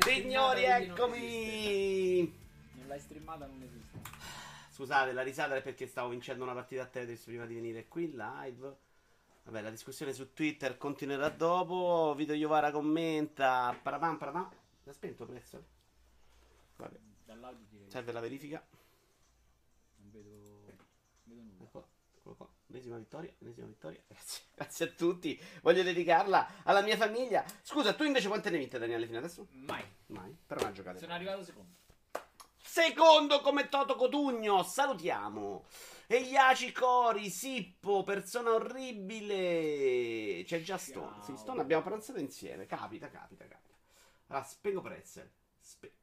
Signori, eccomi! Non l'hai streamata, non esiste. Scusate, la risata è perché stavo vincendo una partita a Tetris prima di venire qui live. Vabbè, la discussione su Twitter continuerà dopo. Vito Iovara commenta. Parapam, parapam. L'ha spento prezzo? Vabbè, serve la verifica. Non vedo, non vedo nulla. Ecco, eccolo qua. Ennesima vittoria, ennesima vittoria. Grazie. Grazie a tutti. Voglio dedicarla alla mia famiglia. Scusa, tu invece quante ne hai vinte, Daniele, fino adesso? Mai. Mai. Però non ha giocato. Sono arrivato secondo. Secondo come Toto Cotugno, salutiamo. Eiaci Cori, Sippo, persona orribile. C'è già Stone. Sì, Stone abbiamo pranzato insieme. Capita, capita, capita. Allora, spengo Pretzel. Spe-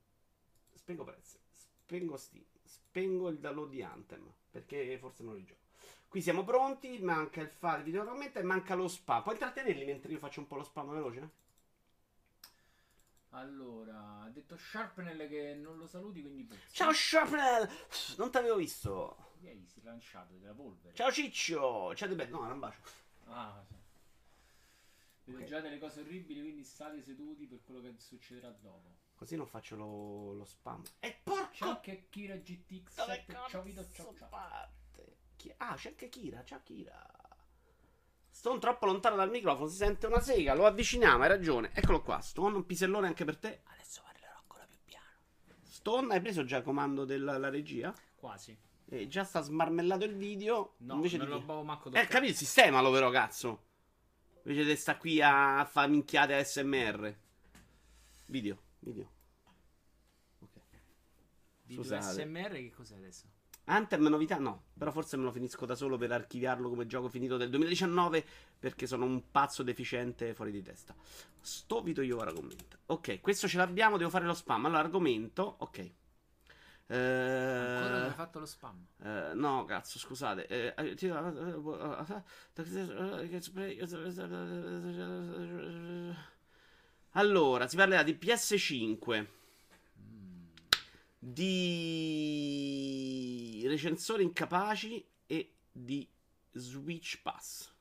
spengo Pretzel. Spengo Steam. Spengo il download di Anthem. Perché forse non li gioco. Qui siamo pronti. Manca il file video commenta e manca lo spam. Puoi intrattenerli mentre io faccio un po' lo spam veloce? Allora, ha detto Sharpnell che non lo saluti, quindi puzza. Ciao Sharpnell! Non t'avevo visto. Ieri si è lanciato della polvere. Ciao Ciccio! Ciao De Be- No, era un bacio. Ah, sì. Vedo Ok. già delle cose orribili, quindi state seduti per quello che succederà dopo. Così non faccio lo, lo spam. E Ciao porco! anche Kira Dove GTX7. Ciao Vito, ciao ciao. Chi- Ah, c'è anche Kira. Ciao Kira. Stone troppo lontano dal microfono, si sente una sega. Lo avviciniamo, hai ragione. Eccolo qua. Stone, un pisellone anche per te. Adesso parlerò ancora più piano. Stone, hai preso già comando della la regia? Quasi. E già sta smarmellato il video. No, invece non di... lo manco Eh, toccato. capito, sistemalo però, cazzo. Invece di sta qui a fare minchiate ASMR. Video, video. Ok. Video Scusate. SMR che cos'è adesso? Anthem novità no, però forse me lo finisco da solo per archiviarlo come gioco finito del 2019 perché sono un pazzo deficiente fuori di testa. Sto Vito io ora commenta. Ok, questo ce l'abbiamo, devo fare lo spam. Allora, argomento, ok. Eh, Ancora non hai fatto lo spam. eh, no, cazzo, scusate. Eh, eh, Allora, si parlerà di PS5, di recensori incapaci e di Switch Pass.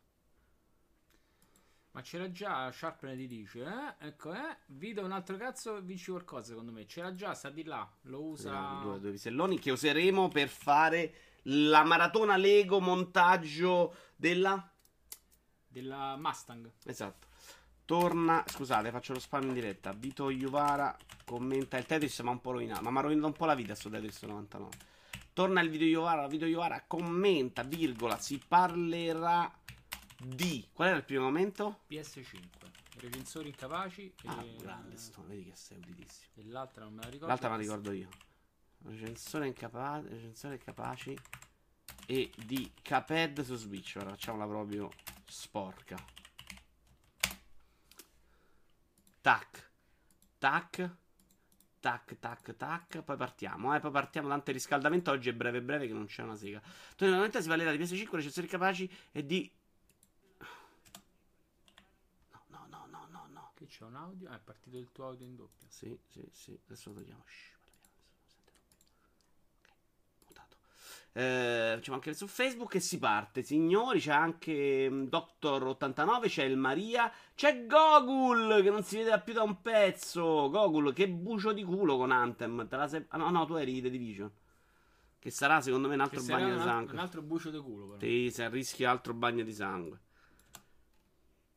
Ma c'era già Sharpnell ti dice, eh? Ecco, eh? Vito un altro cazzo vinci qualcosa secondo me. C'era già, sta di là. Lo usa. Due, due piselloni che useremo per fare la maratona Lego montaggio della... Della Mustang. Esatto. Torna, scusate, faccio lo spam in diretta. Vito Iuvara commenta il Tetris, ma un po' rovinato. Ma mi ha rovinato un po' la vita sto Tetris 99. Torna il video Iuvara, Vito Iuvara commenta, virgola, si parlerà di... Qual era il primo momento? PS5. Recensori incapaci. Ah, e... grande sto, vedi che sei uditissimo. E l'altra non me la ricordo. L'altra me la ricordo io. Recensore incapace, recensore incapaci e di Caped su Switch. Ora facciamola proprio sporca. Tac. Tac. Tac, tac, tac. Poi partiamo, eh. Poi partiamo. Tanto il riscaldamento oggi è breve, breve, che non c'è una sega. Normalmente si parlerà di PS5, recensori incapaci e di. No, no, no, no, no, no. Che c'è un audio? Ah, è partito il tuo audio in doppia. Sì, sì, sì. Adesso lo togliamo. Shh, parliamo, adesso non sente roba. Ok, mutato. Eh, facciamo anche su Facebook e si parte. Signori, c'è anche mm, Doctor89, c'è il Maria, c'è Gogul che non si vede più da un pezzo. Gogul, che bucio di culo con Anthem. Te la sei... ah, no, no, tu eri The Division. Che sarà secondo me un altro bagno un, di sangue. un altro bucio di culo, però. Sì, se rischi altro bagno di sangue.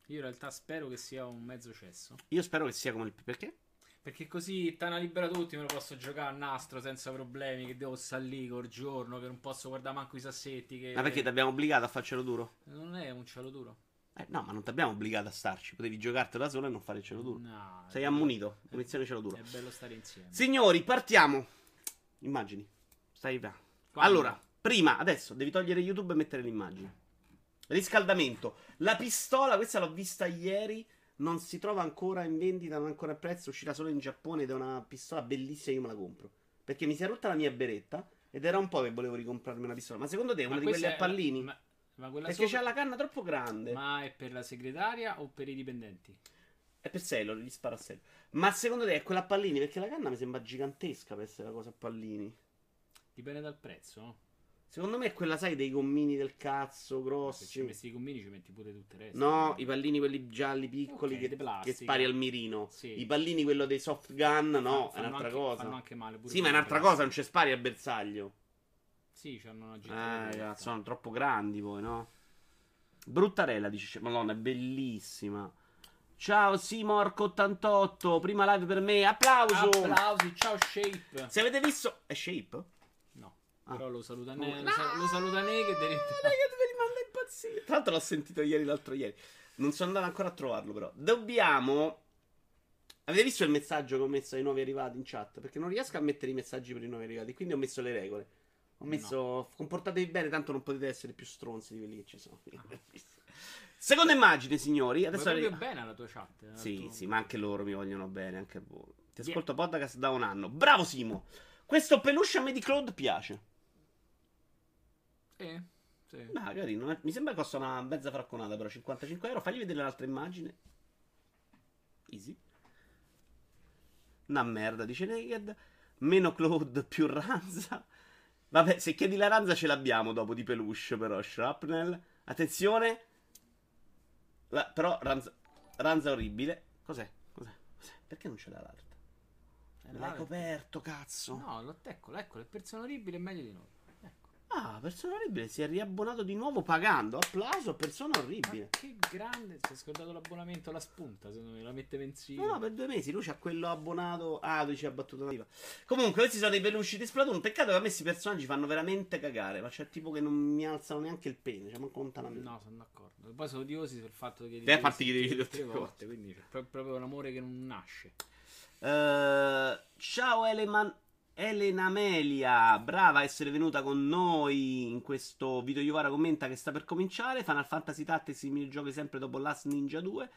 Io in realtà spero che sia un mezzo cesso. Io spero che sia come il. Perché? Perché così Tana libera tutti, me lo posso giocare a nastro senza problemi. Che devo stare lì col giorno, che non posso guardare manco i sassetti. Che... Ma perché ti abbiamo obbligato a farcelo duro? Non è un cielo duro. Eh, no, ma non ti abbiamo obbligato a starci. Potevi giocartelo da solo e non fare il cielo duro. No, Sei ammonito. Munizione cielo duro. È bello stare insieme. Signori, partiamo. Immagini. Stai là. Allora, prima, adesso devi togliere YouTube e mettere l'immagine. Riscaldamento. La pistola, questa l'ho vista ieri. Non si trova ancora in vendita, non ancora a prezzo. Uscirà solo in Giappone ed è una pistola bellissima. Io me la compro. Perché mi si è rotta la mia beretta. Ed era un po' che volevo ricomprarmi una pistola. Ma secondo te è una di questa quelle a è- pallini? Ma, ma quella Perché sopra- c'ha la canna troppo grande. Ma è per la segretaria o per i dipendenti? È per Sailor, gli spara a Sailor. Ma secondo te è quella a pallini? Perché la canna mi sembra gigantesca per essere la cosa a pallini. Dipende dal prezzo. no? Secondo me è quella, sai, dei gommini del cazzo Se ci grossi. metti i gommini ci metti pure tutte le reste. No, i pallini quelli gialli piccoli Ok, che, che spari al mirino. Sì. I pallini quello dei soft gun, no, Fanno- è un'altra anche- cosa. Fanno anche male pure Sì, ma è un'altra cosa, non ci spari al bersaglio. Sì, c'hanno una Eh, giratura. cazzo, sono troppo grandi poi, no? Bruttarella, dice. Madonna, è bellissima. Ciao Simorco88, prima live per me. Applauso! Applausi, ciao Shape. Se avete visto... È Shape? No, Ah. però lo saluta No. Ne, lo, sa- lo saluta Ne che No, deve- che mi rimanda impazzire. Tra l'altro l'ho sentito ieri, l'altro ieri. Non sono andato ancora a trovarlo, però. Dobbiamo. Avete visto il messaggio che ho messo ai nuovi arrivati in chat? Perché non riesco a mettere i messaggi per i nuovi arrivati. Quindi ho messo le regole. Ho messo. Comportatevi bene, tanto non potete essere più stronzi di quelli che ci sono. Seconda immagine, signori. Adesso proprio arriva- bene alla tua chat. eh, Sì, tuo- sì, ma anche loro mi vogliono bene, anche a voi. Ti Yeah. ascolto podcast da un anno. Bravo Simo. Questo peluche a me di Claude piace. Sì, sì. Ah, carino. Mi sembra che costa una mezza fracconata, però 55 euro. Fagli vedere l'altra immagine. Easy. Una merda, dice Naked. Meno Claude, più Ranza. Vabbè, se chiedi la Ranza ce l'abbiamo dopo di peluche, però. Shrapnel. Attenzione. La- però Ranza, Ranza orribile. Cos'è? Cos'è? Cos'è? Perché non ce l'ha l'altra? L'hai coperto, cazzo. No, lo, eccolo, eccolo, è persona orribile è meglio di noi. Ah, persona orribile. Si è riabbonato di nuovo pagando. Applauso persona orribile. Ma che grande, si è scordato l'abbonamento alla spunta, secondo me, la mette mensile. No, no, per due mesi lui c'ha quello abbonato. Ah, lui ci ha battuto una diva. Comunque, questi sono i peluche di Splatoon. Peccato che a me questi personaggi fanno veramente cagare. Ma c'è tipo che non mi alzano neanche il pene. Cioè, manco lontanamente. No, sono d'accordo. E poi sono odiosi per il fatto che... Te, a parte che devi tutte le le volte, quindi c'è pro- proprio un amore che non nasce. Eh, ciao Eleman- Elena Amelia, brava a essere venuta con noi in questo video Iovara commenta che sta per cominciare. Final Fantasy Tactics, i minigiochi sempre dopo Last Ninja 2.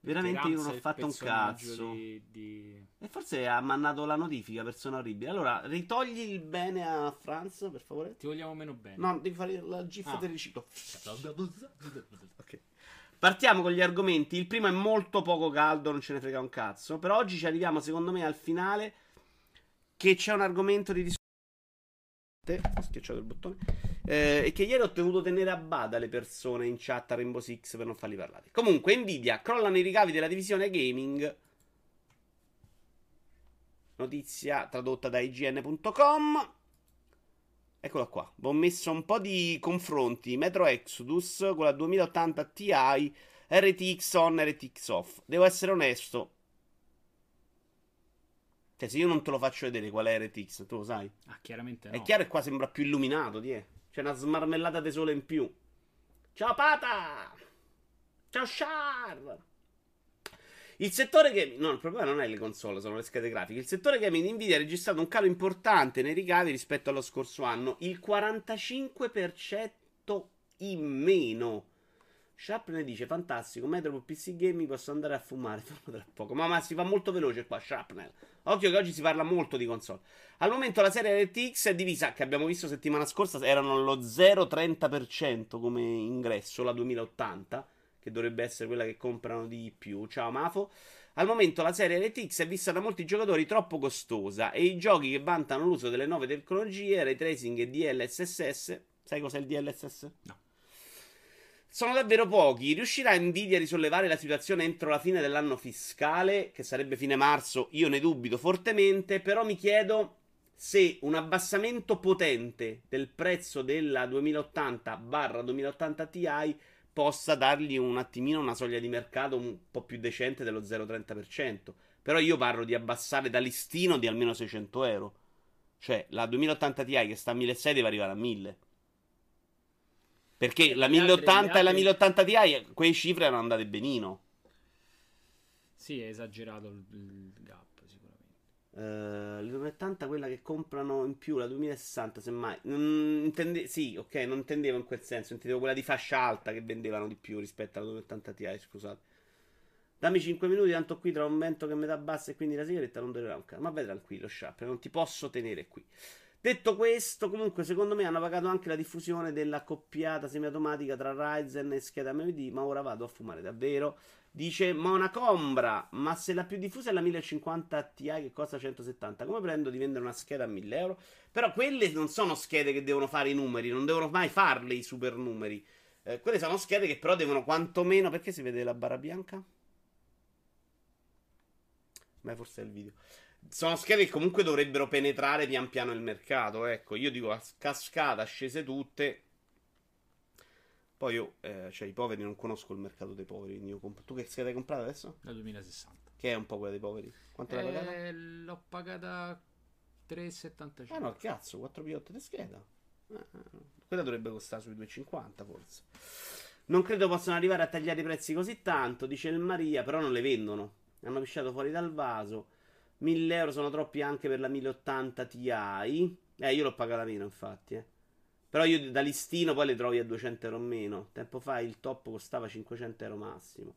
Veramente io non ho il fatto un cazzo. Di, di- E forse ha mandato la notifica, persona orribile. Allora, ritogli il bene a Franz, per favore. Ti vogliamo meno bene. No, devi fare la gif Ah. del riciclo. Ok. Partiamo con gli argomenti. Il primo è molto poco caldo, non ce ne frega un cazzo. Però oggi ci arriviamo, secondo me, al finale. Che c'è un argomento di discussione. Ho schiacciato il bottone. Eh, e che ieri ho dovuto tenere a bada le persone in chat a Rainbow Six per non farli parlare. Comunque, Nvidia crollano i ricavi della divisione gaming. Notizia tradotta da IGN.com. Eccola qua. Ho messo un po' di confronti. Metro Exodus con la 2080 Ti, RTX on, RTX off. Devo essere onesto. Cioè, se io non te lo faccio vedere qual è RTX, tu lo sai. Ah, chiaramente no. È chiaro che qua sembra più illuminato, di C'è una smarmellata di sole in più. Ciao Pata! Ciao Char! Il settore gaming, no, il problema non è le console, sono le schede grafiche. Il settore gaming Nvidia ha registrato un calo importante nei ricavi rispetto allo scorso anno, il 45% in meno. Sharp ne dice: Fantastico, Metro PC Gaming posso andare a fumare tra poco. Ma, ma si fa molto veloce qua. Sharpnel. Occhio che oggi si parla molto di console. Al momento la serie RTX è divisa, che abbiamo visto settimana scorsa, erano lo 0,30% come ingresso, la 2080, che dovrebbe essere quella che comprano di più. Ciao Mafo. Al momento la serie RTX è vista da molti giocatori troppo costosa e i giochi che vantano l'uso delle nuove tecnologie, ray tracing e DLSS, sai cos'è il DLSS? No. Sono davvero pochi. Riuscirà Nvidia a risollevare la situazione entro la fine dell'anno fiscale, che sarebbe fine marzo? Io ne dubito fortemente, però mi chiedo se un abbassamento potente del prezzo della 2080-2080 Ti possa dargli un attimino una soglia di mercato un po' più decente dello 0,30%. Però io parlo di abbassare da listino di almeno 600 euro. Cioè, la 2080 Ti che sta a 1600 deve arrivare a 1000. Perché la Gli altri- 1080 gli e la altri- 1080 Ti, quelle cifre erano andate benino. Sì, è esagerato il, il gap, sicuramente. Eh, la 2080 quella che comprano in più, la 2060 semmai. Non intende- sì, ok, non intendevo in quel senso, intendevo quella di fascia alta che vendevano di più rispetto alla 2080 Ti, scusate. Dammi 5 minuti, tanto qui tra un vento che mi dà bassa e quindi la sigaretta non durerà un cazzo. Ma vai tranquillo, Sharp, non ti posso tenere qui. Detto questo, comunque, secondo me hanno pagato anche la diffusione della coppiata semiautomatica tra Ryzen e scheda AMD. Ma ora vado a fumare davvero. Dice Monacombra, ma se la più diffusa è la 1050 Ti che costa 170, come prendo di vendere una scheda a 1000 euro? Però quelle non sono schede che devono fare i numeri, non devono mai farle i super numeri. Eh, quelle sono schede che però devono quantomeno... Perché si vede la barra bianca? Ma forse è il video. Sono schede che comunque dovrebbero penetrare pian piano il mercato. Ecco, io dico a cascata, scese tutte. Poi io, eh, cioè, i poveri non conosco il mercato dei poveri. Comp- tu che scheda hai comprato adesso? Da 2060. Che è un po' quella dei poveri. Quanto eh, l'hai pagata? L'ho pagata 3,75. Ah no, cazzo, 4 piotte di scheda. Ah, quella dovrebbe costare sui 2,50 forse. Non credo possano arrivare a tagliare i prezzi così tanto, dice il Maria, però non le vendono. Hanno pisciato fuori dal vaso. 1000 euro sono troppi anche per la 1080 Ti. Eh, io l'ho pagata meno, infatti, eh. Però io da listino poi le trovi a 200 euro meno. Tempo fa il top costava 500 euro massimo.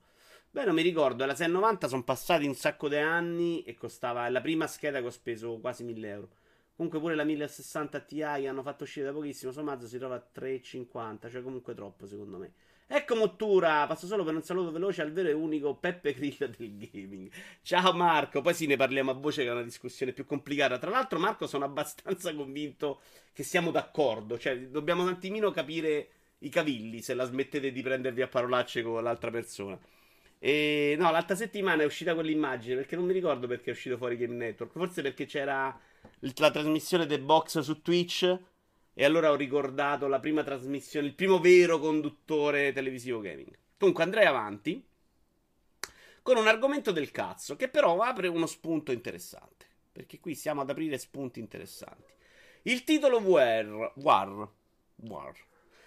Beh, non mi ricordo, la 690 sono passati un sacco di anni e costava. È la prima scheda che ho speso quasi 1000 euro. Comunque pure la 1060 Ti hanno fatto uscire da pochissimo. Su Amazon si trova a 3,50. Cioè, comunque troppo, secondo me. Ecco Mottura, passo solo per un saluto veloce al vero e unico Peppe Grillo del gaming. Ciao Marco, poi sì ne parliamo a voce che è una discussione più complicata. Tra l'altro Marco sono abbastanza convinto che siamo d'accordo, cioè dobbiamo un attimino capire i cavilli se la smettete di prendervi a parolacce con l'altra persona. E no, l'altra settimana è uscita quell'immagine perché non mi ricordo perché è uscito fuori Game Network, forse perché c'era la trasmissione The Box su Twitch e allora ho ricordato la prima trasmissione, il primo vero conduttore televisivo gaming. Comunque andrei avanti con un argomento del cazzo che però apre uno spunto interessante. Perché qui siamo ad aprire spunti interessanti. Il titolo War, War, War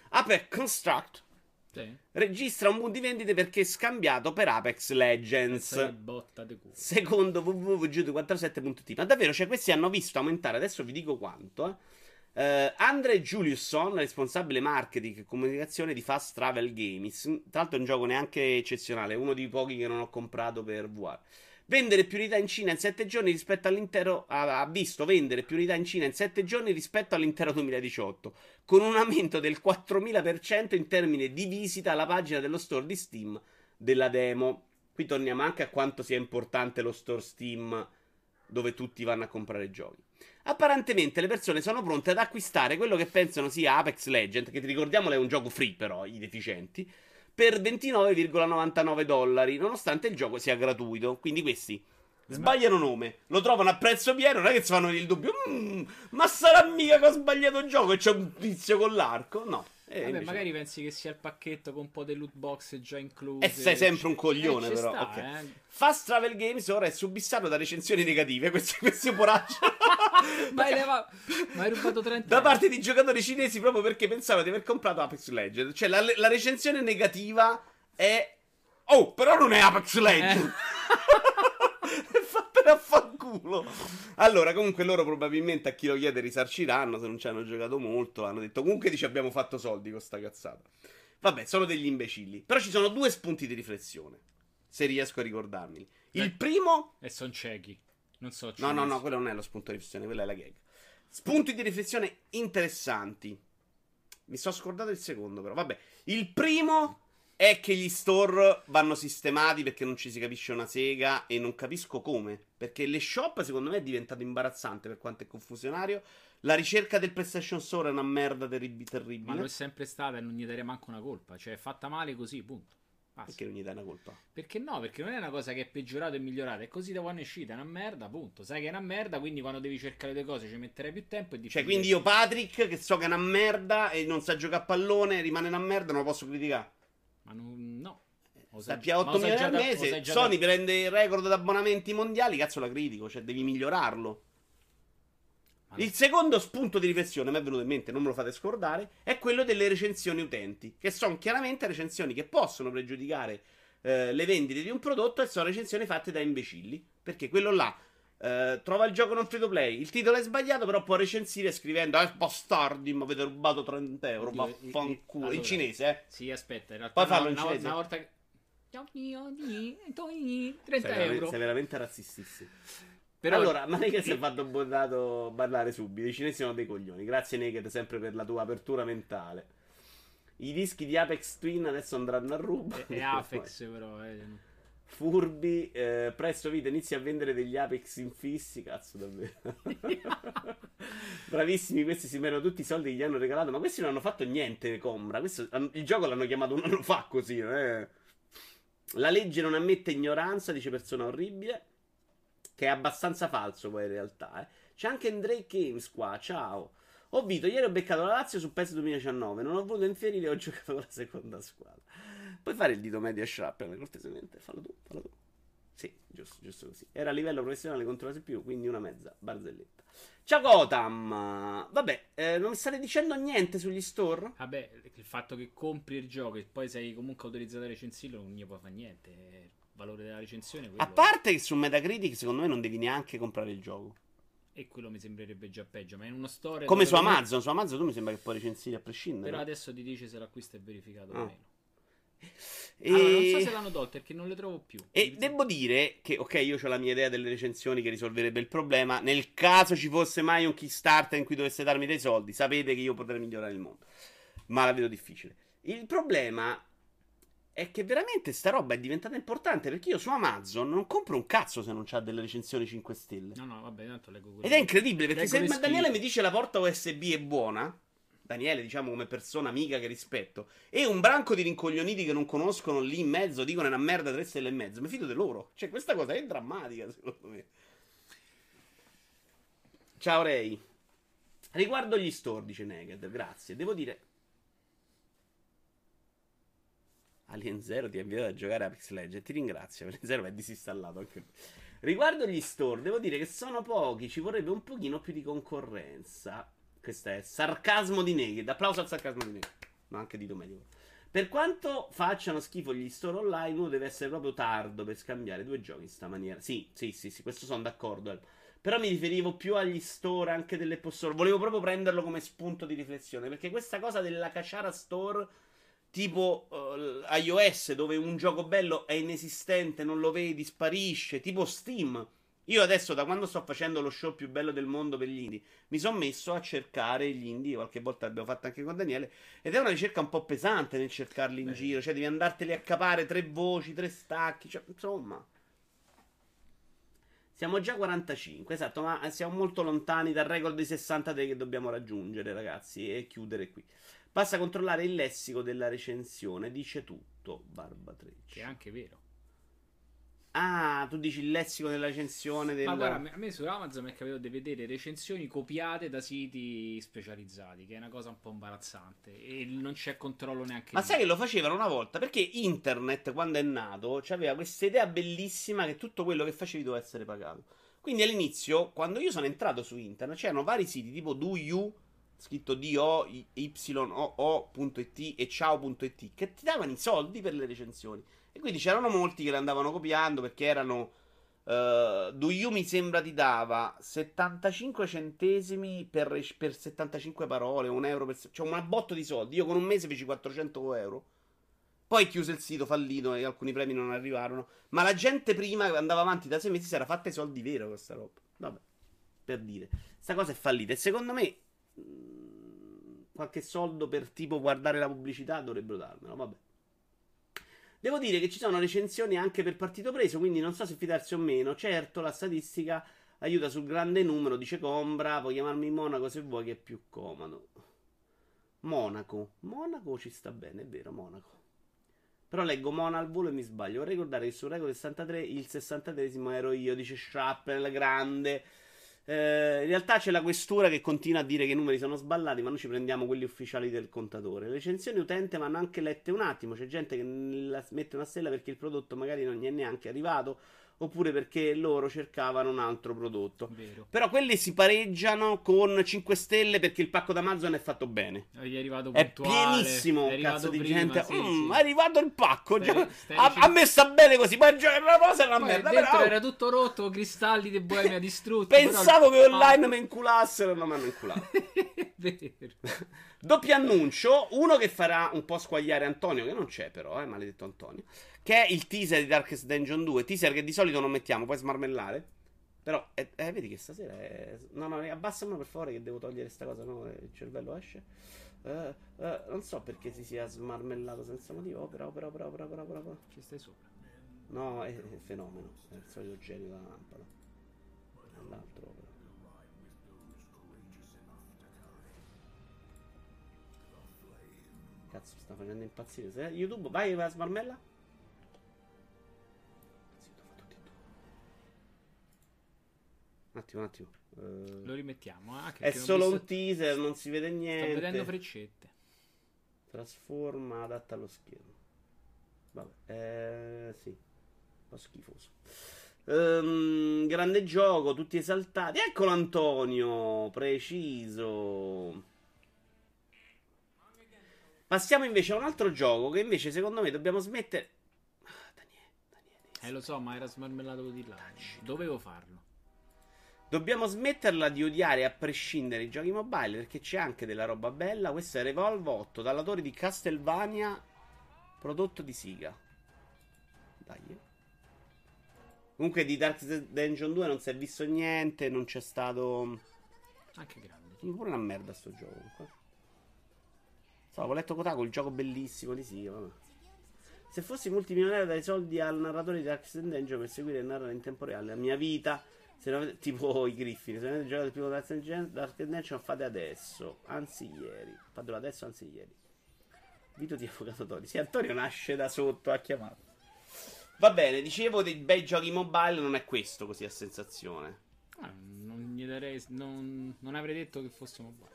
Apex Construct sì. registra un boom di vendite perché è scambiato per Apex Legends. Secondo www.g247.it. Ma davvero, cioè questi hanno visto aumentare, adesso vi dico quanto, eh Uh, Andre Juliusson, responsabile marketing e comunicazione di Fast Travel Games. Tra l'altro è un gioco neanche eccezionale, uno dei pochi che non ho comprato per VR. Vendere più unità in Cina in 7 giorni rispetto all'intero. Ha visto vendere più unità in Cina in 7 giorni rispetto all'intero 2018, con un aumento del 4000% in termini di visita alla pagina dello store di Steam della demo. Qui torniamo anche a quanto sia importante lo store Steam dove tutti vanno a comprare giochi. Apparentemente le persone sono pronte ad acquistare quello che pensano sia Apex Legend, che ti ricordiamo è un gioco free però, i deficienti, per 29,99 dollari, nonostante il gioco sia gratuito. Quindi questi sbagliano nome, lo trovano a prezzo pieno, non è che si fanno il dubbio, mm, ma sarà mica che ho sbagliato il gioco e c'è un tizio con l'arco? No. Eh, Vabbè, invece... magari pensi che sia il pacchetto con un po' di loot box già incluso. E sei sempre un coglione, eh, però. Sta, okay. eh. Fast Travel Games ora è subissato da recensioni negative. Questi, questi poracci. ma, hai rubato 30 Da parte di giocatori cinesi proprio perché pensavano di aver comprato Apex Legends. Cioè, la, la recensione negativa è. Oh, però non è Apex Legends. Eh. Fatene a fanculo. Allora, comunque loro probabilmente a chi lo chiede risarciranno se non ci hanno giocato molto. Hanno detto comunque dice abbiamo fatto soldi con sta cazzata. Vabbè, sono degli imbecilli. Però ci sono due spunti di riflessione. Se riesco a ricordarmi. Il eh, primo... E sono ciechi. Non so. No, no, no, quello non è lo spunto di riflessione, quella è la gag. Spunti di riflessione interessanti. Mi sono scordato il secondo, però. Vabbè. Il primo è che gli store vanno sistemati perché non ci si capisce una sega e non capisco come. Perché le shop, secondo me, è diventato imbarazzante per quanto è confusionario. La ricerca del PlayStation Store è una merda terrib- terribile. Ma lo è sempre stata e non gli darei manco una colpa. Cioè, è fatta male così, punto. Basta. Perché non gli dai una colpa? Perché no? Perché non è una cosa che è peggiorata e migliorata. È così da quando è uscita. È una merda, punto. Sai che è una merda, quindi quando devi cercare le cose ci metterai più tempo. E cioè, quindi io, Patrick, che so che è una merda e non sa giocare a pallone, rimane una merda, non lo posso criticare. Ma non, no. Sappia 8 milioni al mese. Sony da... prende il record di abbonamenti mondiali. Cazzo la critico. Cioè, devi migliorarlo. Il secondo spunto di riflessione, mi è venuto in mente, non me lo fate scordare, è quello delle recensioni utenti, che sono chiaramente recensioni che possono pregiudicare eh, le vendite di un prodotto e sono recensioni fatte da imbecilli, perché quello là eh, trova il gioco non free to play, il titolo è sbagliato, però può recensire scrivendo "Eh, bastardi, mi avete rubato 30 euro, vaffanculo", allora, in cinese, eh. Sì, aspetta, in realtà Poi farlo in una, cinese. Una volta che 30 sei euro. Sei veramente razzistissimo. Però... Allora, ma Naked si è fatto bondato parlare subito. I cinesi sono dei coglioni. Grazie, Naked, sempre per la tua apertura mentale. I dischi di Apex Twin adesso andranno a rubo. È, è Apex, però. Eh. Furbi, eh, presto vita inizia a vendere degli Apex infissi. Cazzo, davvero. Bravissimi, questi si merano tutti i soldi che gli hanno regalato. Ma questi non hanno fatto niente, Combra. Questo, il gioco l'hanno chiamato un anno fa così. Eh. La legge non ammette ignoranza, dice persona orribile. Che è abbastanza falso poi in realtà. Eh. C'è anche Drake Games qua, ciao. Ho Vito, ieri ho beccato la Lazio su PES 2019. Non ho voluto infierire, ho giocato con la seconda squadra. Puoi fare il dito medio a Shrapnel, cortesemente? Fallo tu, fallo tu. Sì, giusto, giusto così. Era a livello professionale contro la CPU, quindi una mezza barzelletta. Ciao Gotham! Vabbè, eh, non mi state dicendo niente sugli store? Vabbè, il fatto che compri il gioco e poi sei comunque autorizzato a recensirlo non gli può fare niente. Il valore della recensione A parte che su Metacritic secondo me non devi neanche comprare il gioco. E quello mi sembrerebbe già peggio. Ma in uno store. Come su Amazon. Su Amazon tu mi sembra che puoi recensire a prescindere. Però adesso ti dice se l'acquisto è verificato o Ah. meno. E... Allora, non so se l'hanno tolto perché non le trovo più. E devo dire che, ok, io ho la mia idea delle recensioni che risolverebbe il problema. Nel caso ci fosse mai un Kickstarter in cui dovesse darmi dei soldi, sapete che io potrei migliorare il mondo. Ma la vedo difficile. Il problema è che veramente sta roba è diventata importante perché io su Amazon non compro un cazzo se non c'ha delle recensioni 5 stelle. No, no, vabbè, tanto leggo quello. Ed è incredibile perché Leggo se le Daniele mi dice la porta USB è buona, Daniele, diciamo come persona amica che rispetto, e un branco di rincoglioniti che non conoscono lì in mezzo dicono è una merda 3 stelle e mezzo, mi fido di loro. Cioè, questa cosa è drammatica, secondo me. Ciao Ray. Riguardo gli store, dice Neged, grazie. Devo dire. Alien Zero ti ha invitato a giocare a Apex Legends. Ti ringrazio. Alien Zero è disinstallato anche lui. Riguardo gli store, devo dire che sono pochi. Ci vorrebbe un pochino più di concorrenza. Questo è sarcasmo di Neged. Applauso al sarcasmo di Neged. Ma anche di Domenico. Per quanto facciano schifo gli store online, uno deve essere proprio tardo per scambiare due giochi in sta maniera. Sì, sì, sì, sì, questo sono d'accordo. eh. Però mi riferivo più agli store anche delle postore. Volevo proprio prenderlo come spunto di riflessione. Perché questa cosa della cacciara store tipo eh, iOS, dove un gioco bello è inesistente, non lo vedi, sparisce. Tipo Steam. Io adesso, da quando sto facendo lo show più bello del mondo per gli indie, mi sono messo a cercare gli indie. Qualche volta l'abbiamo fatto anche con Daniele. Ed è una ricerca un po' pesante nel cercarli in Beh. giro. Cioè, devi andarteli a capare tre voci, tre stacchi. Cioè, insomma. Siamo già 45, esatto, ma siamo molto lontani dal record di 63 che dobbiamo raggiungere, ragazzi, e chiudere qui. Basta controllare il lessico della recensione, dice tutto, Barba Che è 13. anche vero. Ah, tu dici il lessico della recensione del... Ma guarda, a me- su Amazon mi è capitato di vedere recensioni copiate da siti specializzati, che è una cosa un po' imbarazzante. E non c'è controllo neanche Ma lì. sai che lo facevano una volta? Perché internet, quando è nato, aveva questa idea bellissima che tutto quello che facevi doveva essere pagato. Quindi all'inizio, quando io sono entrato su internet, c'erano vari siti tipo DoYou, scritto D-O-Y-O-O.it e ciao.it, che ti davano i soldi per le recensioni. E quindi c'erano molti che le andavano copiando perché erano... Uh, DoYou mi sembra ti dava 75 centesimi per, per 75 parole, un euro per... cioè un botto di soldi. Io con un mese feci 400 euro. Poi chiuse il sito fallito e alcuni premi non arrivarono. Ma la gente prima che andava avanti da sei mesi si era fatta i soldi vero con sta roba. Vabbè, per dire. Sta cosa è fallita. E secondo me mm, qualche soldo per tipo guardare la pubblicità dovrebbero darmelo. Vabbè. Devo dire che ci sono recensioni anche per partito preso, quindi non so se fidarsi o meno. Certo, la statistica aiuta sul grande numero, dice Combra, puoi chiamarmi Monaco se vuoi che è più comodo. Monaco. Monaco ci sta bene, è vero, Monaco. Però leggo Mona al volo e mi sbaglio. Vorrei ricordare che sul record 63 il 63esimo ero io, dice Shrapnel, grande. Eh, in realtà c'è la questura che continua a dire che i numeri sono sballati, ma noi ci prendiamo quelli ufficiali del contatore. Le recensioni utente vanno anche lette un attimo. C'è gente che mette una stella perché il prodotto magari non gli è neanche arrivato, oppure perché loro cercavano un altro prodotto. Vero. Però quelli si pareggiano con 5 stelle perché il pacco d'Amazon è fatto bene. Gli è arrivato È puntuale. pienissimo, è arrivato cazzo di prima, gente. sì, Mm, sì. È arrivato il pacco. Stai- già- stai a, a me sta bene così. Poi già una cosa è una merda. dentro Però era tutto rotto, cristalli di Boemia distrutti. pensavo che però- online mi inculassero non mi hanno inculato. Vero. Doppio annuncio, uno che farà un po' squagliare Antonio, che non c'è però, eh, maledetto Antonio, che è il teaser di Darkest Dungeon 2, teaser che di solito non mettiamo, puoi smarmellare. Però, eh, eh, vedi che stasera è... No, no, abbassamelo per favore che devo togliere sta cosa, no, il cervello esce. Eh, eh, non so perché si sia smarmellato senza motivo, però, però, però, però, però, però, però. Ci stai sopra. No, è, è fenomeno. È il solito genio della lampada. È l'altro però. Cazzo, mi sta facendo impazzire. Se- YouTube, vai a smarmella. Un attimo, un attimo. Eh, Lo rimettiamo. eh, anche è solo visto- un teaser, non si vede Sto niente. vedendo freccette. Trasforma, adatta allo schermo. Vabbè, eh, sì, un po' schifoso. Ehm, grande gioco, tutti esaltati. Eccolo Antonio, preciso. Passiamo invece a un altro gioco che invece secondo me dobbiamo smettere. Ah, Daniele, Daniele. Eh, lo so, ma era smarmellato di là. Dovevo farlo. Dobbiamo smetterla di odiare a prescindere i giochi mobile perché c'è anche della roba bella. Questo è Revolve 8, dall'autore di Castlevania, prodotto di Siga. Dai. Comunque di Dark Dungeon 2 non si è visto niente, non c'è stato... Anche grande. Pure una merda sto gioco. comunque. So, ho letto Kotaku, il gioco bellissimo di Siga, vabbè. Se fossi multimilionario dai soldi al narratore di Dark Dungeon per seguire e narrare in tempo reale la mia vita, non tipo i Griffin, se non avete giocato il primo Dark Dungeon, Dark Dungeon fate adesso, anzi ieri. Fatelo adesso, anzi ieri. Vito di Avvocato Tori. Sì, Antonio nasce da sotto, ha chiamato. Va bene, dicevo dei bei giochi mobile, non è questo così a sensazione. Ah, non gli darei. Non, non avrei detto che fossimo buoni.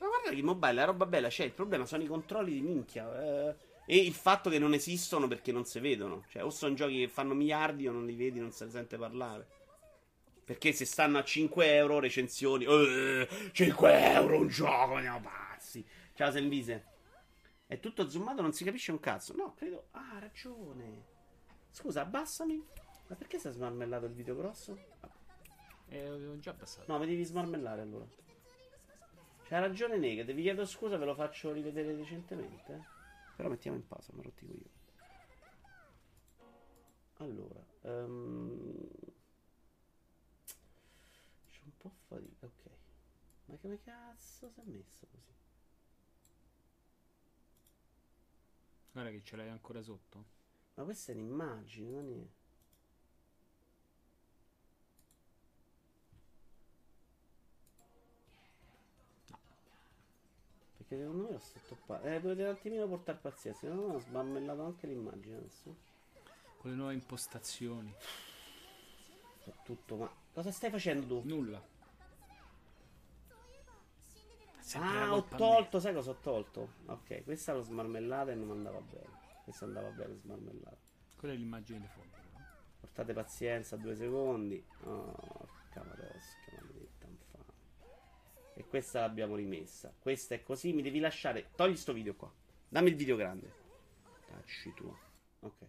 Ma guarda che il mobile, la roba bella, c'è il problema sono i controlli di minchia. eh, e il fatto che non esistono perché non si vedono. Cioè, o sono giochi che fanno miliardi o non li vedi, non se ne sente parlare. Perché se stanno a 5 euro recensioni, eh, 5 euro un gioco, andiamo pazzi. Ciao Senvise. È tutto zoomato, non si capisce un cazzo. No, credo. Ah, ha ragione. Scusa, abbassami. Ma perché si è smarmellato il video grosso? Eh, ho già passato. No, mi devi smarmellare allora. C'ha ragione Nega, vi chiedo scusa, ve lo faccio rivedere recentemente. Però mettiamo in pausa, mi rotti io. Allora, ehm... c'è un po' fatica, ok. Ma come cazzo si è messo così? Guarda che ce l'hai ancora sotto. Ma questa è un'immagine, non è? Perché secondo me l'ho sottoppato. Eh, dovete un attimino portare pazienza. Secondo me ho sbammellato anche l'immagine adesso. Con le nuove impostazioni. È tutto, ma cosa stai facendo tu? Nulla. Ah, ho tolto, sai cosa ho tolto? Ok, questa l'ho smarmellata e non andava bene. Questa andava bene smarmellata. Quella è l'immagine di fondo. però. Portate pazienza, due secondi. Oh, infame. E questa l'abbiamo rimessa. Questa è così, mi devi lasciare. Togli sto video qua. Dammi il video grande. Tacci tu. Ok.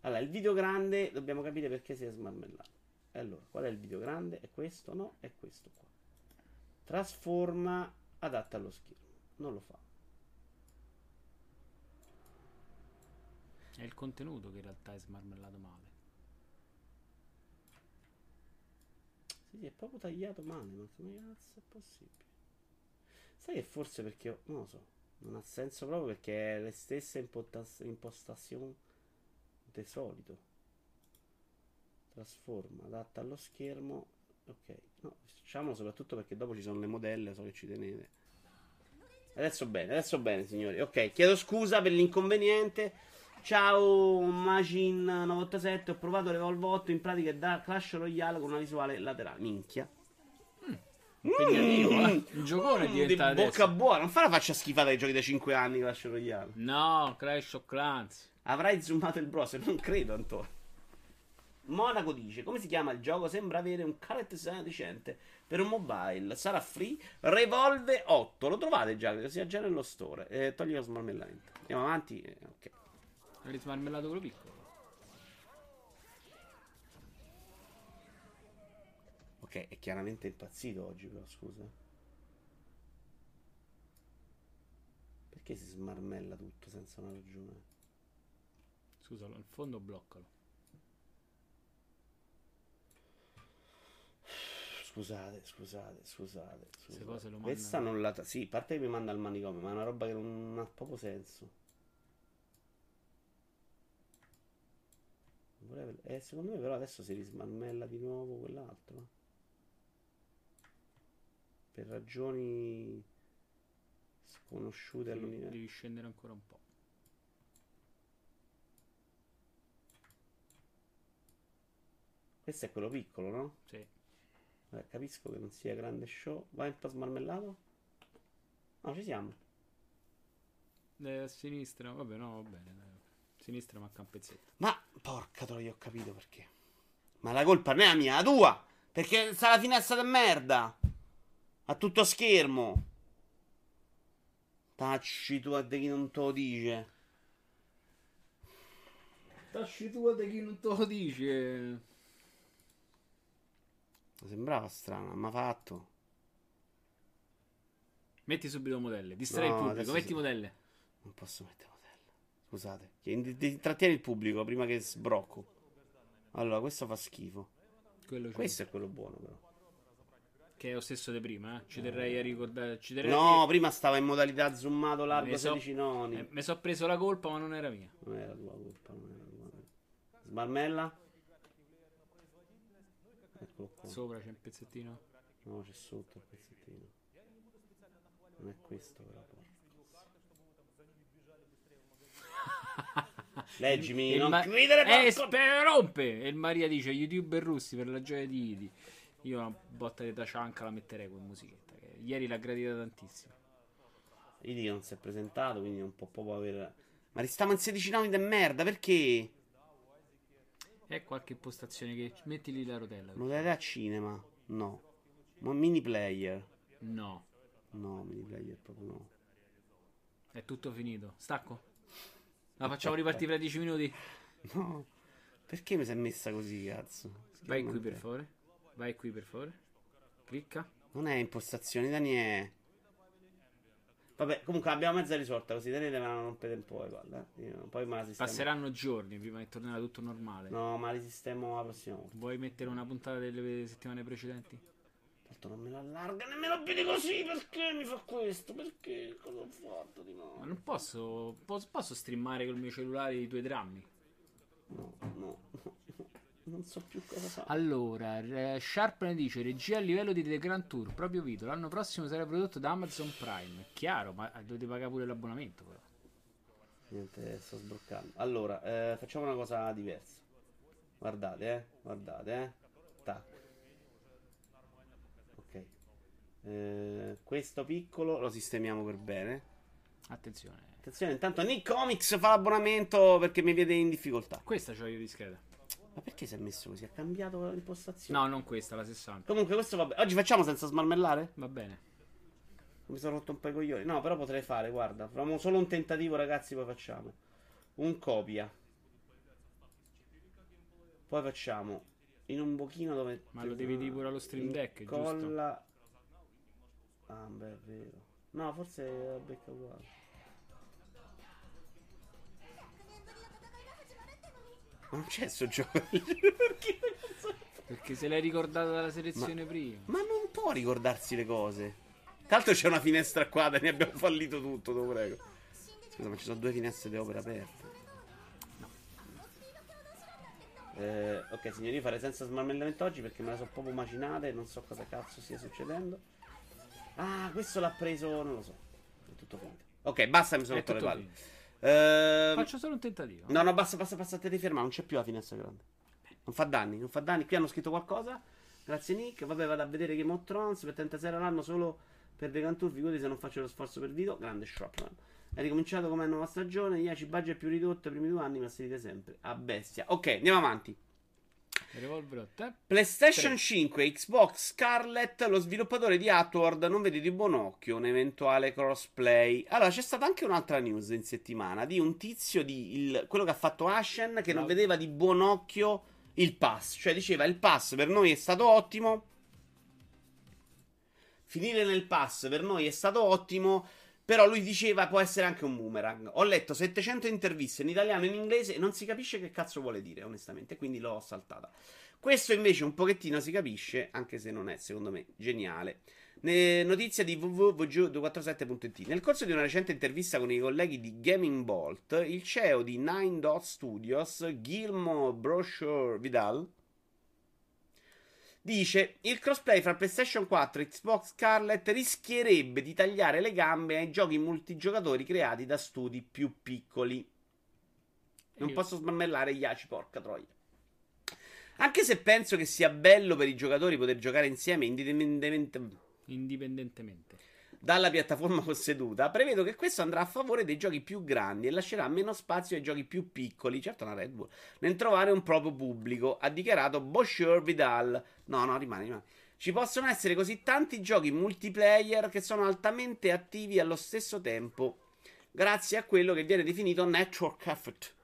Allora, il video grande dobbiamo capire perché si è smarmellato. Allora, qual è il video grande? È questo? No, è questo qua. Trasforma, adatta allo schermo. Non lo fa. È il contenuto che in realtà è smarmellato male. Sì, è proprio tagliato male, ma come cazzo è possibile? Sai che forse perché, non lo so, non ha senso proprio perché è le stesse impostazioni del solito. Trasforma, adatta allo schermo. Ok, no, facciamolo soprattutto perché dopo ci sono le modelle, so che ci tenete. Adesso bene, adesso bene, signori. Ok, chiedo scusa per l'inconveniente. Ciao Magin987, ho provato Revolve 8, in pratica è da Clash Royale con una visuale laterale. Minchia. Impegnativo, Mm. eh. Il giocone Mm, diventa di bocca buona, non fa la faccia schifata ai giochi da 5 anni Clash Royale. No, Clash of Clans. Avrai zoomato il browser? Non credo, Antonio. Monaco dice: Come si chiama il gioco? Sembra avere un character design decente per un mobile. Sarà free. Revolve 8. Lo trovate già? Credo sia già nello store. Eh, togli lo smarmellamento. Andiamo avanti. Eh, ok. Hai smarmellato quello piccolo. Ok, è chiaramente impazzito oggi, però scusa. Perché si smarmella tutto senza una ragione? Scusalo, il fondo bloccalo. Scusate, scusate, scusate. scusate. Questa non la. Sì, parte che mi manda al manicomio, ma è una roba che non ha proprio senso. Vorrei- eh, secondo me però adesso si rismarmella di nuovo quell'altro. Per ragioni sconosciute Devi, all'universo. devi scendere ancora un po'. Questo è quello piccolo, no? Sì. Vabbè, capisco che non sia grande show. Vai un po' smarmellato? No, ci siamo. Eh, a sinistra, vabbè, no, va bene. A sinistra manca un pezzetto. Ma porca troia, ho capito perché. Ma la colpa non è la mia, la tua! Perché sta la finestra di merda! A tutto schermo! Tacci tu a de chi non te lo dice. Tasci tua di chi non te lo dice. Sembrava strano, ma fatto. Metti subito modelle, distrai No, il pubblico, metti sì. modelle. Non posso mettere. Scusate. Trattieni il pubblico prima che sbrocco. Allora, questo fa schifo. Quello c'è. Questo è quello buono, però. Che è lo stesso di prima, eh. Ci terrei a ricordare. Terrei No, a prima stava in modalità zoomato largo Mi so- 16 noni. Eh, mi sono preso la colpa, ma non era mia. Non era tua colpa, non era tua. Smarmella? Eccolo qua. Sopra c'è un pezzettino. No, c'è sotto il pezzettino. Non è questo, però. porca. Leggimi, Il non ma- ridere, Eh, porco- spe- rompe! E il Maria dice: YouTuber russi per la gioia di Idi. Io una botta di tacianca la metterei con musichetta. Che ieri l'ha gradita tantissimo. Idi non si è presentato, quindi non può proprio aver... Ma restiamo in 16 noni di merda, perché? E qualche impostazione che metti lì la rotella. Modalità cinema? No. Ma mini player? No, No, mini player proprio no. è tutto finito. Stacco. La facciamo ripartire fra 10 minuti. No. Perché mi è messa così, cazzo? Vai qui per favore. Vai qui per favore. Clicca. Non è impostazioni, Daniele. Vabbè, comunque abbiamo mezza risolta, così tenete me la rompete un po', guarda. eh. Io poi me la sistemo. Passeranno giorni prima che tornerà tutto normale. No, ma li sistemo la prossima volta. Vuoi mettere una puntata delle settimane precedenti? Tanto non me lo allarga nemmeno più di così, perché mi fa questo? Perché? Cosa ho fatto di Ma nuovo? non posso. Posso, posso streamare col mio cellulare i tuoi drammi. No, no, no, no. Non so più cosa fa. Allora, eh, Sharp ne dice regia a livello di The Grand Tour, proprio Vito. L'anno prossimo sarà prodotto da Amazon Prime. Chiaro, ma dovete pagare pure l'abbonamento. Però. Niente, sto sbloccando. Allora, eh, facciamo una cosa diversa. Guardate, eh. Guardate, eh. Tac. Ok. Eh, questo piccolo lo sistemiamo per bene. Attenzione, Attenzione, intanto Nick Comics fa l'abbonamento perché mi vede in difficoltà. questa c'ho io discreta. Ma perché si è messo così? Ha cambiato l'impostazione? No, non questa, la 60. Comunque questo va bene. Oggi facciamo senza smarmellare? Va bene. Mi sono rotto un po' i coglioni. No, però potrei fare, guarda. Facciamo solo un tentativo, ragazzi, poi facciamo. Un copia. Poi facciamo in un buchino dove... Ma lo devi dire pure allo Stream Deck, giusto? Ah, beh, è vero. No, forse è la becca uguale. Ma non c'è sto gioco. Perché non so- Perché se l'hai ricordata dalla selezione prima. Ma non può ricordarsi le cose. Tra l'altro c'è una finestra qua, ne abbiamo fallito tutto, te lo prego. Scusa, ma ci sono due finestre di opera aperte. Eh, ok, signori, farei senza smarmellamento oggi perché me la so proprio macinata e non so cosa cazzo stia succedendo. Ah, questo l'ha preso, non lo so. È tutto finito. Ok, basta, mi sono rotto le palle. Ehm, Faccio solo un tentativo. No, no, basta, basta, basta, te fermare, non c'è più la finestra grande. Non fa danni, non fa danni. Qui hanno scritto qualcosa. Grazie Nick. Vabbè, vado a vedere Game of Thrones per 36 euro l'anno solo per The Grand Tour. Figurati se non faccio lo sforzo per video. Grande Shopman. È ricominciato come nuova stagione. 10 budget più ridotto i primi due anni, ma si sempre a bestia. Ok, andiamo avanti. Revolver 8. PlayStation Tre. 5, Xbox Scarlett, lo sviluppatore di Outward non vede di buon occhio un eventuale crossplay. Allora, c'è stata anche un'altra news in settimana di un tizio di il- quello che ha fatto Ashen che non No. vedeva di buon occhio il pass, cioè diceva il pass per noi è stato ottimo. Finire nel pass per noi è stato ottimo. Però lui diceva può essere anche un boomerang. Ho letto 700 interviste in italiano e in inglese e non si capisce che cazzo vuole dire, onestamente, quindi l'ho saltata. Questo invece un pochettino si capisce, anche se non è secondo me geniale. Notizia di www.vg247.it. Nel corso di una recente intervista con i colleghi di Gaming Bolt, il CEO di Nine Dot Studios, Guillermo Brochure Vidal, dice il crossplay fra PlayStation 4 e Xbox Scarlet rischierebbe di tagliare le gambe ai giochi multigiocatori creati da studi più piccoli. Non posso smarmellare gli aci, porca troia. Anche se penso che sia bello per i giocatori poter giocare insieme indipendentemente indipendentemente dalla piattaforma posseduta, prevedo che questo andrà a favore dei giochi più grandi e lascerà meno spazio ai giochi più piccoli, certo una Red Bull, nel trovare un proprio pubblico, ha dichiarato Boscher Vidal. No, no, rimane, rimane. Ci possono essere così tanti giochi multiplayer che sono altamente attivi allo stesso tempo, grazie a quello che viene definito network effect.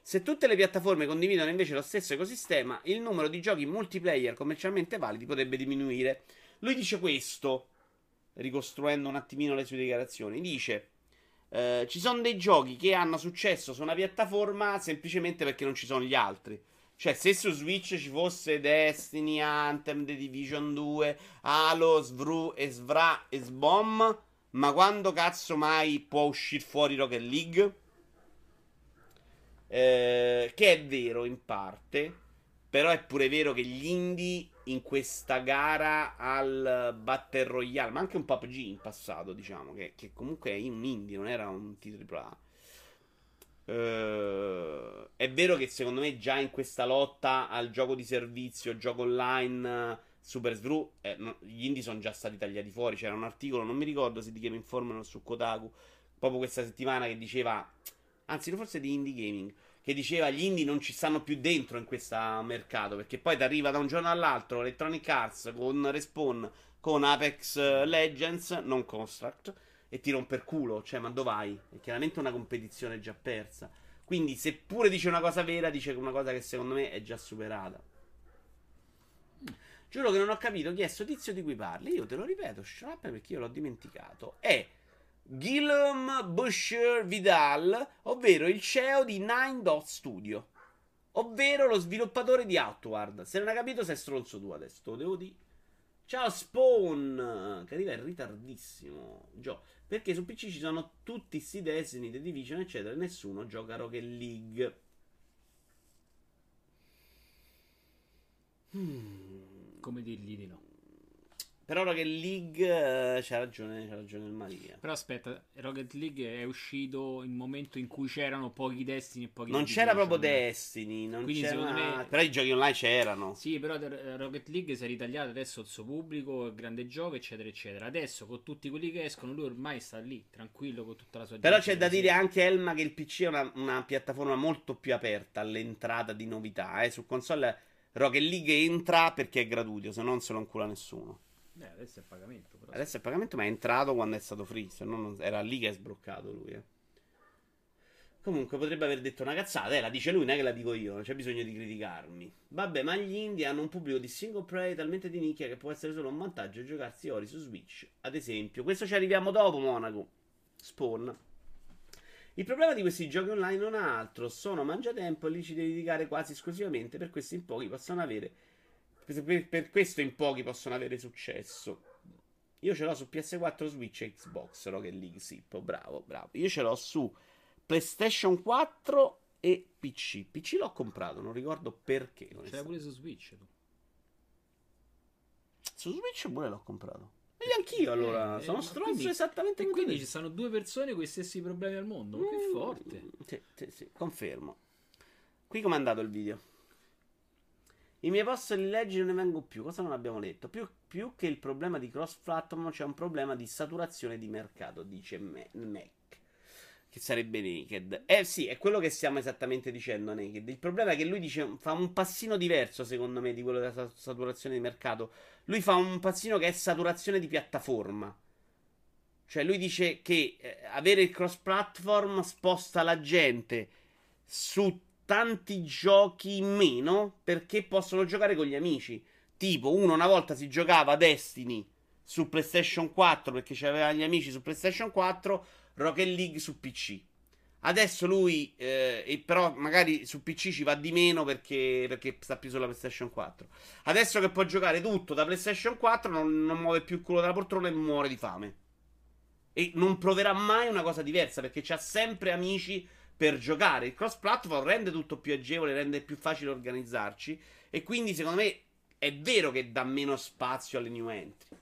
Se tutte le piattaforme condividono invece lo stesso ecosistema, il numero di giochi multiplayer commercialmente validi potrebbe diminuire. Lui dice questo, ricostruendo un attimino le sue dichiarazioni. Dice: eh, Ci sono dei giochi che hanno successo su una piattaforma semplicemente perché non ci sono gli altri. Cioè, se su Switch ci fosse Destiny, Anthem, The Division 2, Halo, Svru Svra e Sbom, ma quando cazzo mai può uscire fuori Rocket League? Eh, che è vero in parte, però è pure vero che gli indie in questa gara al Battle Royale, ma anche un PUBG in passato, diciamo, che, che comunque è un indie, non era un AAA. Uh, è vero che secondo me già in questa lotta al gioco di servizio, gioco online, Super Svru, eh, no, gli indie sono già stati tagliati fuori. C'era un articolo, non mi ricordo se di Game Informer o su Kotaku, proprio questa settimana che diceva, anzi forse di Indie Gaming, che diceva gli indie non ci stanno più dentro in questo mercato perché poi ti arriva da un giorno all'altro Electronic Arts con Respawn con Apex Legends non Construct e ti rompe il culo cioè ma dove vai? è chiaramente una competizione già persa. Quindi seppure dice una cosa vera dice una cosa che secondo me è già superata. Giuro che non ho capito chi è sto tizio di cui parli. Io te lo ripeto Shrap perché io l'ho dimenticato. È Guillaume Boucher Vidal, ovvero il CEO di Nine Dot Studio, ovvero lo sviluppatore di Outward. Se non hai capito, sei stronzo tu adesso, lo devo dire. Ciao Spawn, che arriva in ritardissimo. Gio, perché su PC ci sono tutti sti Destiny, The Division, eccetera, e nessuno gioca Rocket League. Hmm. Come dirgli di no? Però Rocket League eh, c'ha ragione, c'ha ragione il Maria. Però aspetta, Rocket League è uscito in un momento in cui c'erano pochi Destiny e pochi Non c'era proprio Destiny, non Quindi c'era... Me... Però i giochi online c'erano. Sì, però Rocket League si è ritagliato adesso il suo pubblico, il grande gioco, eccetera, eccetera. Adesso con tutti quelli che escono, lui ormai sta lì, tranquillo con tutta la sua Però c'è da dire anche Elma che il PC è una, una piattaforma molto più aperta all'entrata di novità. Eh. Su console Rocket League entra perché è gratuito, se no non se lo incula nessuno. Eh, adesso è pagamento. Però adesso è pagamento, ma è entrato quando è stato free. Se no, non... era lì che è sbroccato lui. Eh. Comunque potrebbe aver detto una cazzata, eh, la dice lui, non è che la dico io, non c'è bisogno di criticarmi. Vabbè, ma gli indie hanno un pubblico di single play talmente di nicchia che può essere solo un vantaggio giocarsi Ori su Switch. Ad esempio, questo ci arriviamo dopo, Monaco. Spawn. Il problema di questi giochi online non ha altro, sono mangiatempo e li ci devi dedicare quasi esclusivamente, per questo in pochi possono avere per, per, questo in pochi possono avere successo. Io ce l'ho su PS4, Switch e Xbox Rocket League Sippo. Bravo, bravo. Io ce l'ho su PlayStation 4 e PC. PC l'ho comprato, non ricordo perché. Ce l'hai pure su Switch tu. Su Switch pure l'ho comprato. E anch'io eh, allora, eh, sono stronzo quindi, esattamente E quindi ci stanno due persone con i stessi problemi al mondo. Mm, che forte. Sì, sì, sì, confermo. Qui com'è andato il video? I miei post li leggi non ne vengo più. Cosa non abbiamo letto? Più, più che il problema di cross platform, c'è un problema di saturazione di mercato, dice Mac. Che sarebbe Naked. Eh sì, è quello che stiamo esattamente dicendo Naked. Il problema è che lui dice, fa un passino diverso, secondo me, di quello della saturazione di mercato. Lui fa un passino che è saturazione di piattaforma. Cioè, lui dice che eh, avere il cross platform sposta la gente su tanti giochi in meno perché possono giocare con gli amici. Tipo, uno una volta si giocava Destiny su PlayStation 4 perché c'aveva gli amici su PlayStation 4, Rocket League su PC. Adesso lui, eh, però magari su PC ci va di meno perché, perché, sta più sulla PlayStation 4. Adesso che può giocare tutto da PlayStation 4, non, non muove più il culo dalla poltrona e muore di fame. E non proverà mai una cosa diversa perché c'ha sempre amici per giocare. Il cross platform rende tutto più agevole, rende più facile organizzarci. E quindi, secondo me, è vero che dà meno spazio alle new entry.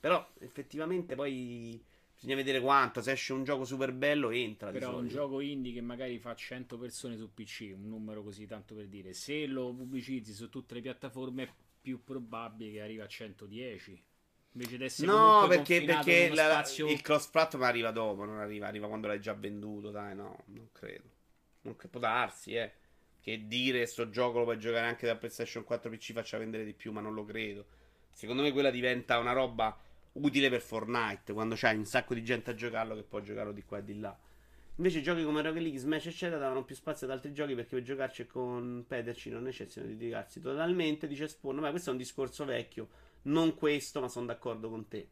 Però, effettivamente, poi Bisogna vedere quanto. Se esce un gioco super bello, entra. Però un gioco indie che magari fa 100 persone su PC, un numero così tanto per dire. Se lo pubblicizzi su tutte le piattaforme, è più probabile che arriva a 110. Invece di essere No, perché, perché la, spazio... il cross platform arriva dopo, non arriva, arriva quando l'hai già venduto. Dai, no, non credo. Non che può darsi, eh. Che dire sto gioco lo puoi giocare anche da PlayStation 4 PC faccia vendere di più, ma non lo credo. Secondo me quella diventa una roba utile per Fortnite quando c'hai un sacco di gente a giocarlo che può giocarlo di qua e di là. Invece giochi come Rocket League, Smash eccetera davano più spazio ad altri giochi perché per giocarci e competerci non necessitano di dedicarsi totalmente, dice Spawn, ma questo è un discorso vecchio, non questo, ma sono d'accordo con te.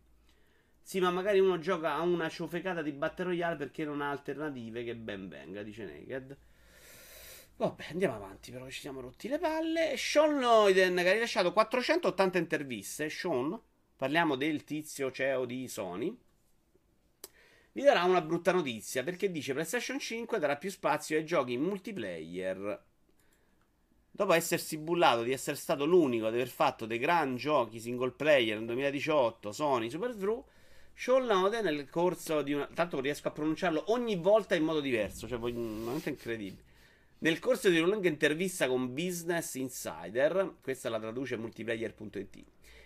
Sì, ma magari uno gioca a una ciofecata di Battle Royale perché non ha alternative, che ben venga, dice Naked. Vabbè, andiamo avanti, però ci siamo rotti le palle. Sean Loyden che ha rilasciato 480 interviste. Sean, parliamo del tizio CEO di Sony, vi darà una brutta notizia perché dice PlayStation 5 darà più spazio ai giochi multiplayer. Dopo essersi bullato di essere stato l'unico ad aver fatto dei gran giochi single player nel 2018, Sony, Super Sean Lode nel corso di una... Tanto riesco a pronunciarlo ogni volta in modo diverso, cioè veramente incredibile. Nel corso di una lunga intervista con Business Insider, questa la traduce multiplayer.it,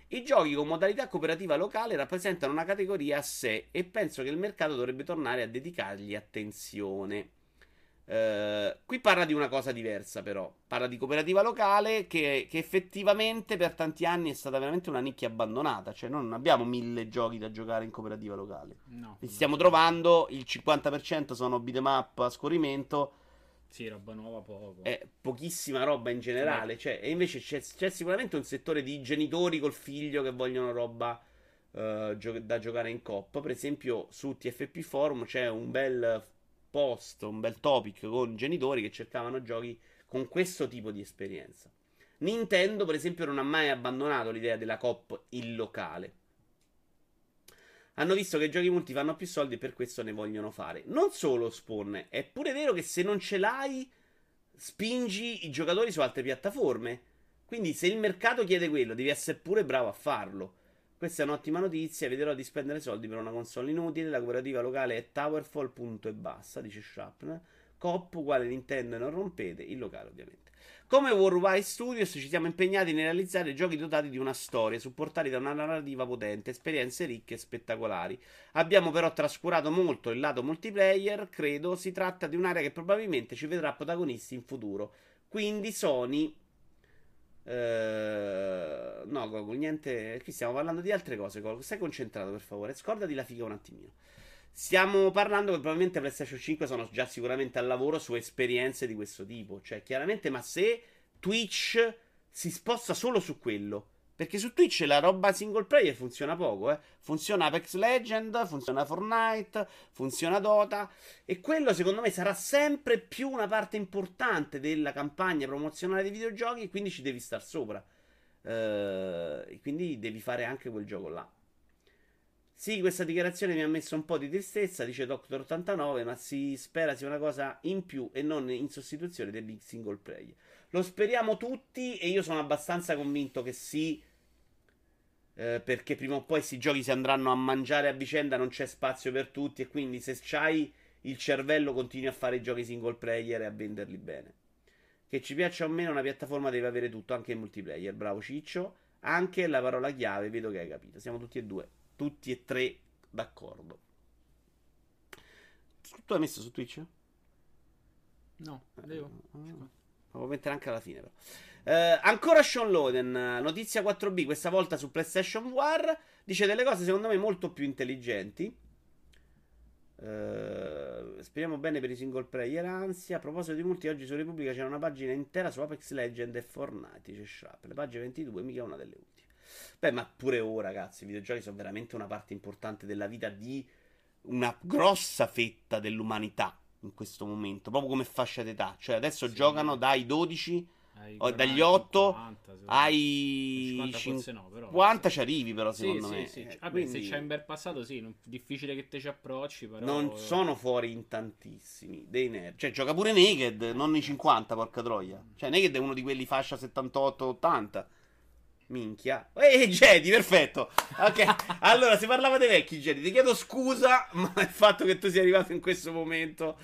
i giochi con modalità cooperativa locale rappresentano una categoria a sé e penso che il mercato dovrebbe tornare a dedicargli attenzione. Uh, qui parla di una cosa diversa, però. Parla di cooperativa locale che, che, effettivamente per tanti anni è stata veramente una nicchia abbandonata. Cioè, noi non abbiamo mille giochi da giocare in cooperativa locale. No. Li stiamo trovando. Il 50% sono beat'em up a scorrimento. Sì, roba nuova poco. È pochissima roba in generale. Cioè, e invece c'è, c'è, sicuramente un settore di genitori col figlio che vogliono roba uh, gio- da giocare in coppa. Per esempio, su TFP Forum c'è un bel post, un bel topic con genitori che cercavano giochi con questo tipo di esperienza. Nintendo, per esempio, non ha mai abbandonato l'idea della COP in locale hanno visto che i giochi multi fanno più soldi e per questo ne vogliono fare. Non solo Spawn, è pure vero che se non ce l'hai, spingi i giocatori su altre piattaforme. Quindi se il mercato chiede quello, devi essere pure bravo a farlo. Questa è un'ottima notizia, vedrò di spendere soldi per una console inutile. La cooperativa locale è Towerfall, punto e basta, dice Sharpner. Cop uguale Nintendo e non rompete, il locale ovviamente. Come Worldwide Studios ci siamo impegnati nel realizzare giochi dotati di una storia, supportati da una narrativa potente, esperienze ricche e spettacolari. Abbiamo però trascurato molto il lato multiplayer, credo si tratta di un'area che probabilmente ci vedrà protagonisti in futuro. Quindi Sony Uh, no, Gogo, niente. Qui stiamo parlando di altre cose. Gogo. Stai concentrato, per favore. Scordati la figa un attimino. Stiamo parlando che probabilmente PlayStation 5 sono già sicuramente al lavoro su esperienze di questo tipo. Cioè, chiaramente, ma se Twitch si sposta solo su quello. Perché su Twitch la roba single player funziona poco, eh. Funziona Apex Legend, funziona Fortnite, funziona Dota. E quello secondo me sarà sempre più una parte importante della campagna promozionale dei videogiochi. Quindi ci devi star sopra. Uh, e quindi devi fare anche quel gioco là. Sì, questa dichiarazione mi ha messo un po' di tristezza, dice Doctor 89, ma si spera sia una cosa in più e non in sostituzione del single player. Lo speriamo tutti e io sono abbastanza convinto che sì, eh, perché prima o poi questi giochi si andranno a mangiare a vicenda, non c'è spazio per tutti e quindi se c'hai il cervello continui a fare i giochi single player e a venderli bene. Che ci piaccia o meno, una piattaforma deve avere tutto, anche il multiplayer. Bravo Ciccio. Anche la parola chiave, vedo che hai capito. Siamo tutti e due tutti e tre d'accordo. Tu hai messo su Twitch? No, devo. Lo mettere anche alla fine, però. Eh, ancora Sean Loden, notizia 4B, questa volta su PlayStation War. Dice delle cose secondo me molto più intelligenti. Uh, speriamo bene per i single player. Ansia. A proposito di multi, oggi su Repubblica c'era una pagina intera su Apex Legend e Fortnite. C'è Sharp. Le pagine 22, mica una delle ultime. Beh, ma pure ora, ragazzi, i videogiochi sono veramente una parte importante della vita di una grossa fetta dell'umanità. In questo momento, proprio come fascia d'età. Cioè adesso Sì. giocano dai 12 Ai o dagli 40, 8 50, secondo me. ai 50 cin- forse no, però. 50 sì. ci arrivi però secondo sì, me. sì. Eh, Vabbè, quindi se c'hai un bel passato, sì, non- difficile che te ci approcci, però... non sono fuori in tantissimi dei nerd. Cioè gioca pure Naked, non i 50, porca troia. Cioè Naked è uno di quelli fascia 78-80. Minchia. Ehi, Jedi, perfetto. Ok, allora si parlava dei vecchi Jedi. Ti chiedo scusa, ma il fatto che tu sia arrivato in questo momento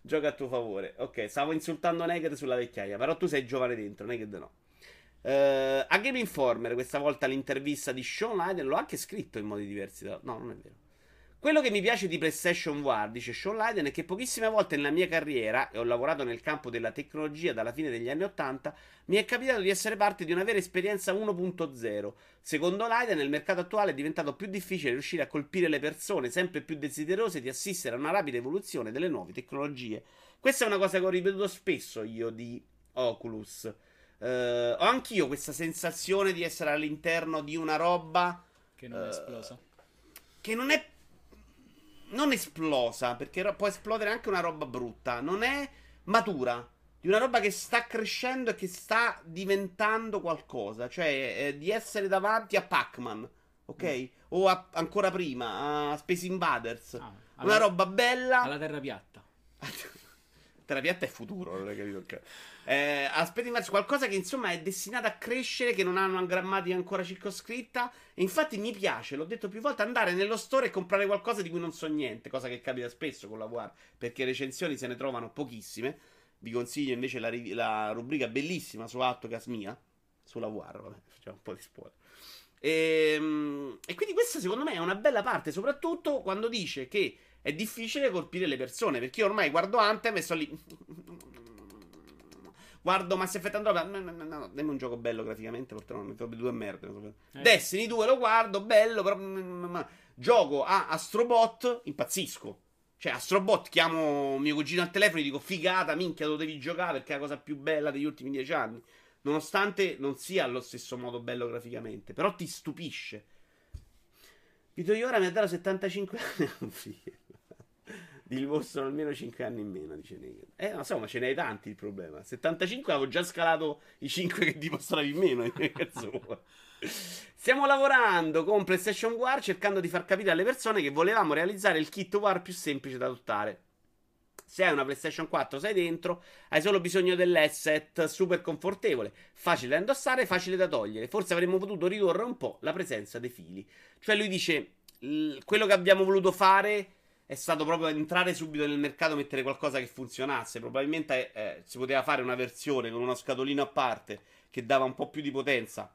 gioca a tuo favore. Ok, stavo insultando Naked sulla vecchiaia, però tu sei giovane dentro, Naked no. Eh, a Game Informer, questa volta l'intervista di Sean Lyden, l'ho anche scritto in modi diversi. da- No, non è vero. Quello che mi piace di PlayStation War, dice Sean Lyden, è che pochissime volte nella mia carriera, e ho lavorato nel campo della tecnologia dalla fine degli anni 80, mi è capitato di essere parte di una vera esperienza 1.0. Secondo Lyden, nel mercato attuale è diventato più difficile riuscire a colpire le persone sempre più desiderose di assistere a una rapida evoluzione delle nuove tecnologie. Questa è una cosa che ho ripetuto spesso io di Oculus. Eh, ho anch'io questa sensazione di essere all'interno di una roba Che non è Eh, esplosa. che non è non esplosa, perché può esplodere anche una roba brutta, non è matura, di una roba che sta crescendo e che sta diventando qualcosa, cioè eh, di essere davanti a Pac-Man, ok? O a- ancora prima a Space Invaders. Ah, una alla, roba bella. alla terra piatta. Terra piatta è futuro, non hai capito? ok. Eh, aspetta invece qualcosa che insomma è destinato a crescere, che non ha una grammatica ancora circoscritta. E infatti mi piace, l'ho detto più volte, andare nello store e comprare qualcosa di cui non so niente, cosa che capita spesso con la VR, perché recensioni se ne trovano pochissime. Vi consiglio invece la, la rubrica bellissima su Autocast mia, sulla VR, vabbè, facciamo un po' di spoiler. Ehm, E, quindi questa secondo me è una bella parte, soprattutto quando dice che è difficile colpire le persone, perché io ormai guardo Anthem e sto lì... Guardo Mass Effect Andromeda, no, no, no, no, dammi un gioco bello graficamente, perché non mi fa due merda. Eh. Destiny 2 lo guardo, bello, però... Gioco a Astrobot, impazzisco. Cioè, Astrobot, chiamo mio cugino al telefono e dico, figata, minchia, lo devi giocare perché è la cosa più bella degli ultimi dieci anni. Nonostante non sia allo stesso modo bello graficamente, però ti stupisce. Vito Iora mi ha dato 75 anni figlio. Dimostrano almeno 5 anni in meno, dice Naked. Eh, non so, ma ce n'hai tanti il problema. 75 avevo già scalato i 5 che dimostravi in meno. vuoi? Stiamo lavorando con PlayStation War cercando di far capire alle persone che volevamo realizzare il kit War più semplice da adottare. Se hai una PlayStation 4, sei dentro, hai solo bisogno dell'asset super confortevole, facile da indossare, facile da togliere. Forse avremmo potuto ridurre un po' la presenza dei fili. Cioè lui dice, quello che abbiamo voluto fare è stato proprio entrare subito nel mercato, mettere qualcosa che funzionasse. Probabilmente eh, si poteva fare una versione con uno scatolino a parte che dava un po' più di potenza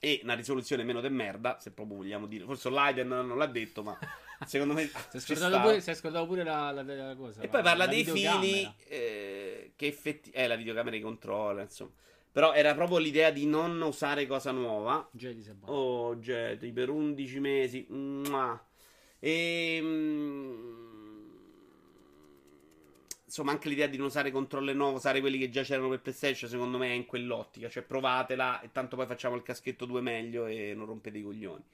e una risoluzione meno de merda, se proprio vogliamo dire. Forse Leiden non l'ha detto, ma secondo me Si è pure, si è scordato pure la, la- la cosa. E poi parla la dei fili eh, che effettivamente... Eh, la videocamera di controllo, insomma. Però era proprio l'idea di non usare cosa nuova. Jedi buono. Oh, Jedi, per 11 mesi. Mua. E... mm, Insomma, anche l'idea di non usare controller nuovo, usare quelli che già c'erano per PlayStation, secondo me è in quell'ottica. Cioè, provatela e tanto poi facciamo il caschetto 2 meglio e non rompete i coglioni.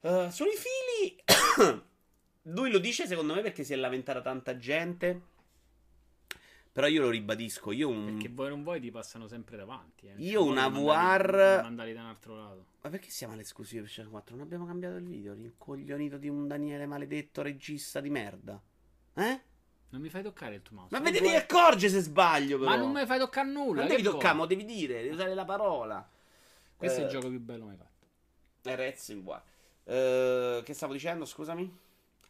Uh, sono i fili. Lui lo dice, secondo me, perché si è lamentata tanta gente. Però io lo ribadisco. Io un. Perché vuoi o non vuoi ti passano sempre davanti. eh. Io una VR li mandali da un altro lato. Ma perché siamo all'esclusiva PlayStation 4? Non abbiamo cambiato il video. Rincoglionito di un Daniele maledetto regista di merda. Eh? Non mi fai toccare il tuo mouse. Ma Non ve devi vuoi- accorgere se sbaglio, però. Ma non mi fai toccare nulla. Non devi toccare, ma devi dire, devi usare la parola. Questo è Eh, il gioco più bello mai fatto. Eh, Rez in VR. Eh, che stavo dicendo, scusami?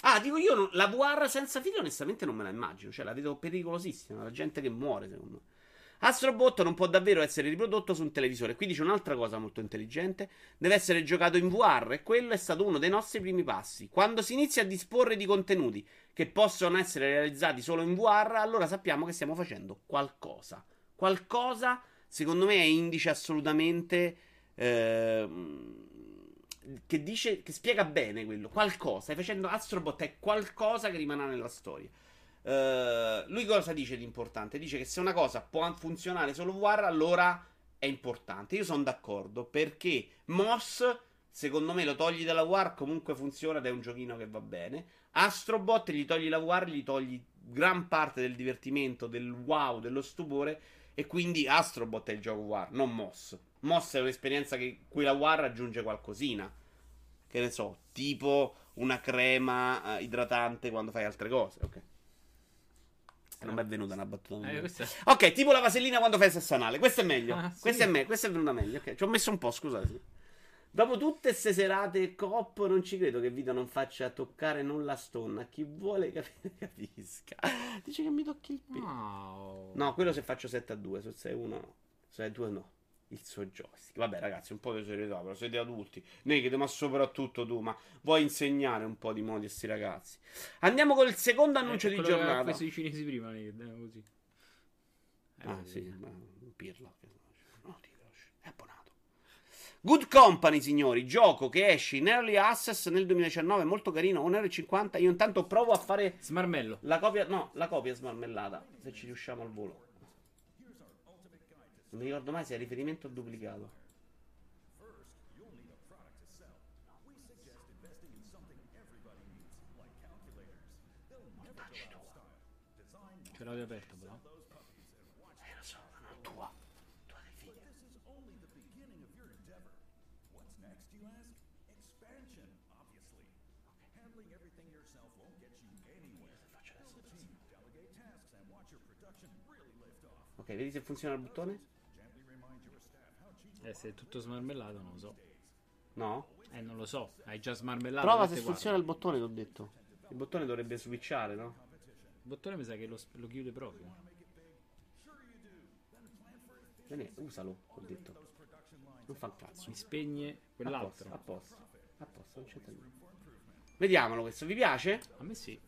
Ah, dico io, la VR senza fili onestamente non me la immagino. Cioè, la vedo pericolosissima. La gente che muore, secondo me. Astrobot non può davvero essere riprodotto su un televisore. Qui dice un'altra cosa molto intelligente. Deve essere giocato in VR e quello è stato uno dei nostri primi passi. Quando si inizia a disporre di contenuti che possono essere realizzati solo in VR, allora sappiamo che stiamo facendo qualcosa. Qualcosa, secondo me, è indice assolutamente... ehm, che dice, che spiega bene quello. Qualcosa. Stai facendo Astrobot è qualcosa che rimarrà nella storia. Eh, lui cosa dice di importante? Dice che se una cosa può funzionare solo VR, allora è importante. Io sono d'accordo perché Moss, secondo me, lo togli dalla VR, comunque funziona ed è un giochino che va bene. Astrobot gli togli la VR, gli togli gran parte del divertimento, del wow, dello stupore. E quindi Astrobot è il gioco War, non Moss. Moss è un'esperienza che cui la War aggiunge qualcosina. Che ne so, tipo una crema eh, idratante quando fai altre cose. Ok. Non mi è venuta una battuta. Eh, questa- Ok, tipo la vasellina quando fai sesso anale. Questo è meglio. Ah, sì. Questo è me- questa è venuta meglio. Ok, ci ho messo un po', scusate. Dopo tutte queste serate cop, non ci credo che Vito non faccia toccare non la stonna. Chi vuole capire, capisca. Dice che mi tocchi il pelo. No. No, quello se faccio 7 a 2, su 6 a 1 no. 6 a 2 no. Il suo joystick. Vabbè, ragazzi, un po' di serietà, però siete adulti. Naked, ma soprattutto tu, ma vuoi insegnare un po' di modi a sti ragazzi. Andiamo col secondo annuncio Eh, di giornata. preso i cinesi prima, ne- eh, così. Eh, Ah, sì, ma pirla. No, ti. È abbonato. Good Company, signori, gioco che esce in Early Access nel 2019, molto carino, 1,50€. Io intanto provo a fare Smarmello. la copia, no, la copia smarmellata, se ci riusciamo al volo. Non mi ricordo mai se è riferimento o duplicato. Ce l'avete aperto però. Eh, lo so, ma non tua. Tua dei figli. What's next, you ask? Expansion, obviously. Handling everything yourself won't get you anywhere. Delegate tasks and watch your production really lift off. Ok, vedi se funziona il bottone? Eh, se è tutto smarmellato non lo so. No? Eh, non lo so. Hai già smarmellato. Prova se funziona il bottone, t'ho detto. Il bottone dovrebbe switchare, no? Il bottone mi sa che lo, lo chiude proprio. Bene, usalo, ho detto. Non fa un cazzo. Mi spegne A posto, quell'altro. a posto. A posto, non c'entra niente. Vediamolo questo, vi piace? A me sì.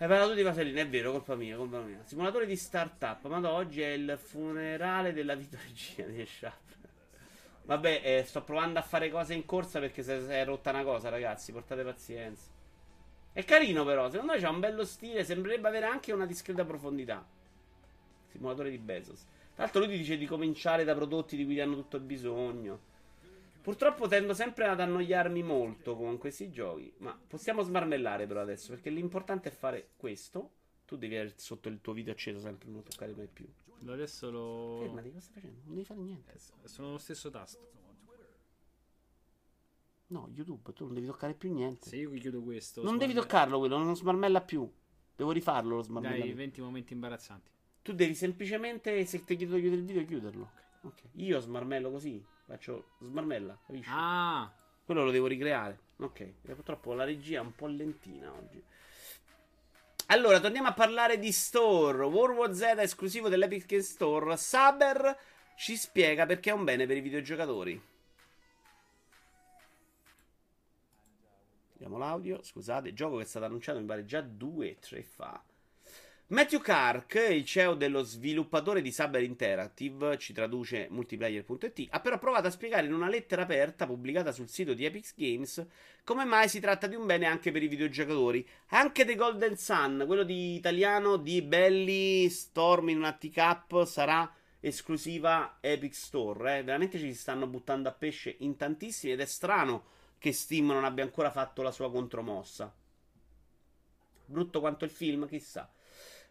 Hai parlato di vasellina, è vero, colpa mia, colpa mia. Simulatore di startup, ma da oggi è il funerale della vita regina di Sharp. Vabbè, eh, sto provando a fare cose in corsa perché si è rotta una cosa, ragazzi, portate pazienza. È carino però, secondo me c'ha un bello stile, sembrerebbe avere anche una discreta profondità. Simulatore di Bezos. Tra l'altro lui ti dice di cominciare da prodotti di cui hanno tutto il bisogno. Purtroppo tendo sempre ad annoiarmi molto con questi giochi, ma possiamo smarmellare però adesso, perché l'importante è fare questo. Tu devi avere sotto il tuo video acceso sempre, non toccare mai più. Adesso lo. Fermati, cosa stai facendo? Non devi fare niente. Eh, Sono lo stesso tasto. No, YouTube, tu non devi toccare più niente. Se io chiudo questo. non devi smarme- toccarlo quello, non smarmella più. Devo rifarlo lo Dai, smarmellamento. 20 momenti imbarazzanti. Tu devi semplicemente, se ti chiedo di chiudere il video, chiuderlo. Ok. Io smarmello così, faccio smarmella, capisci? Ah! Quello lo devo ricreare. Ok. E purtroppo la regia è un po' lentina oggi. Allora, torniamo a parlare di store. World War Z esclusivo dell'Epic Game Store. Saber ci spiega perché è un bene per i videogiocatori. Vediamo l'audio. Scusate, gioco che è stato annunciato mi pare già due o tre fa. Matthew Kark, il CEO dello sviluppatore di Saber Interactive, ci traduce multiplayer.it, ha però provato a spiegare in una lettera aperta pubblicata sul sito di Epic Games come mai si tratta di un bene anche per i videogiocatori. Anche The Golden Sun, quello di italiano di Belly Storm in una T-Cup, sarà esclusiva Epic Store. Eh? Veramente ci si stanno buttando a pesce in tantissimi ed è strano che Steam non abbia ancora fatto la sua contromossa. Brutto quanto il film, chissà.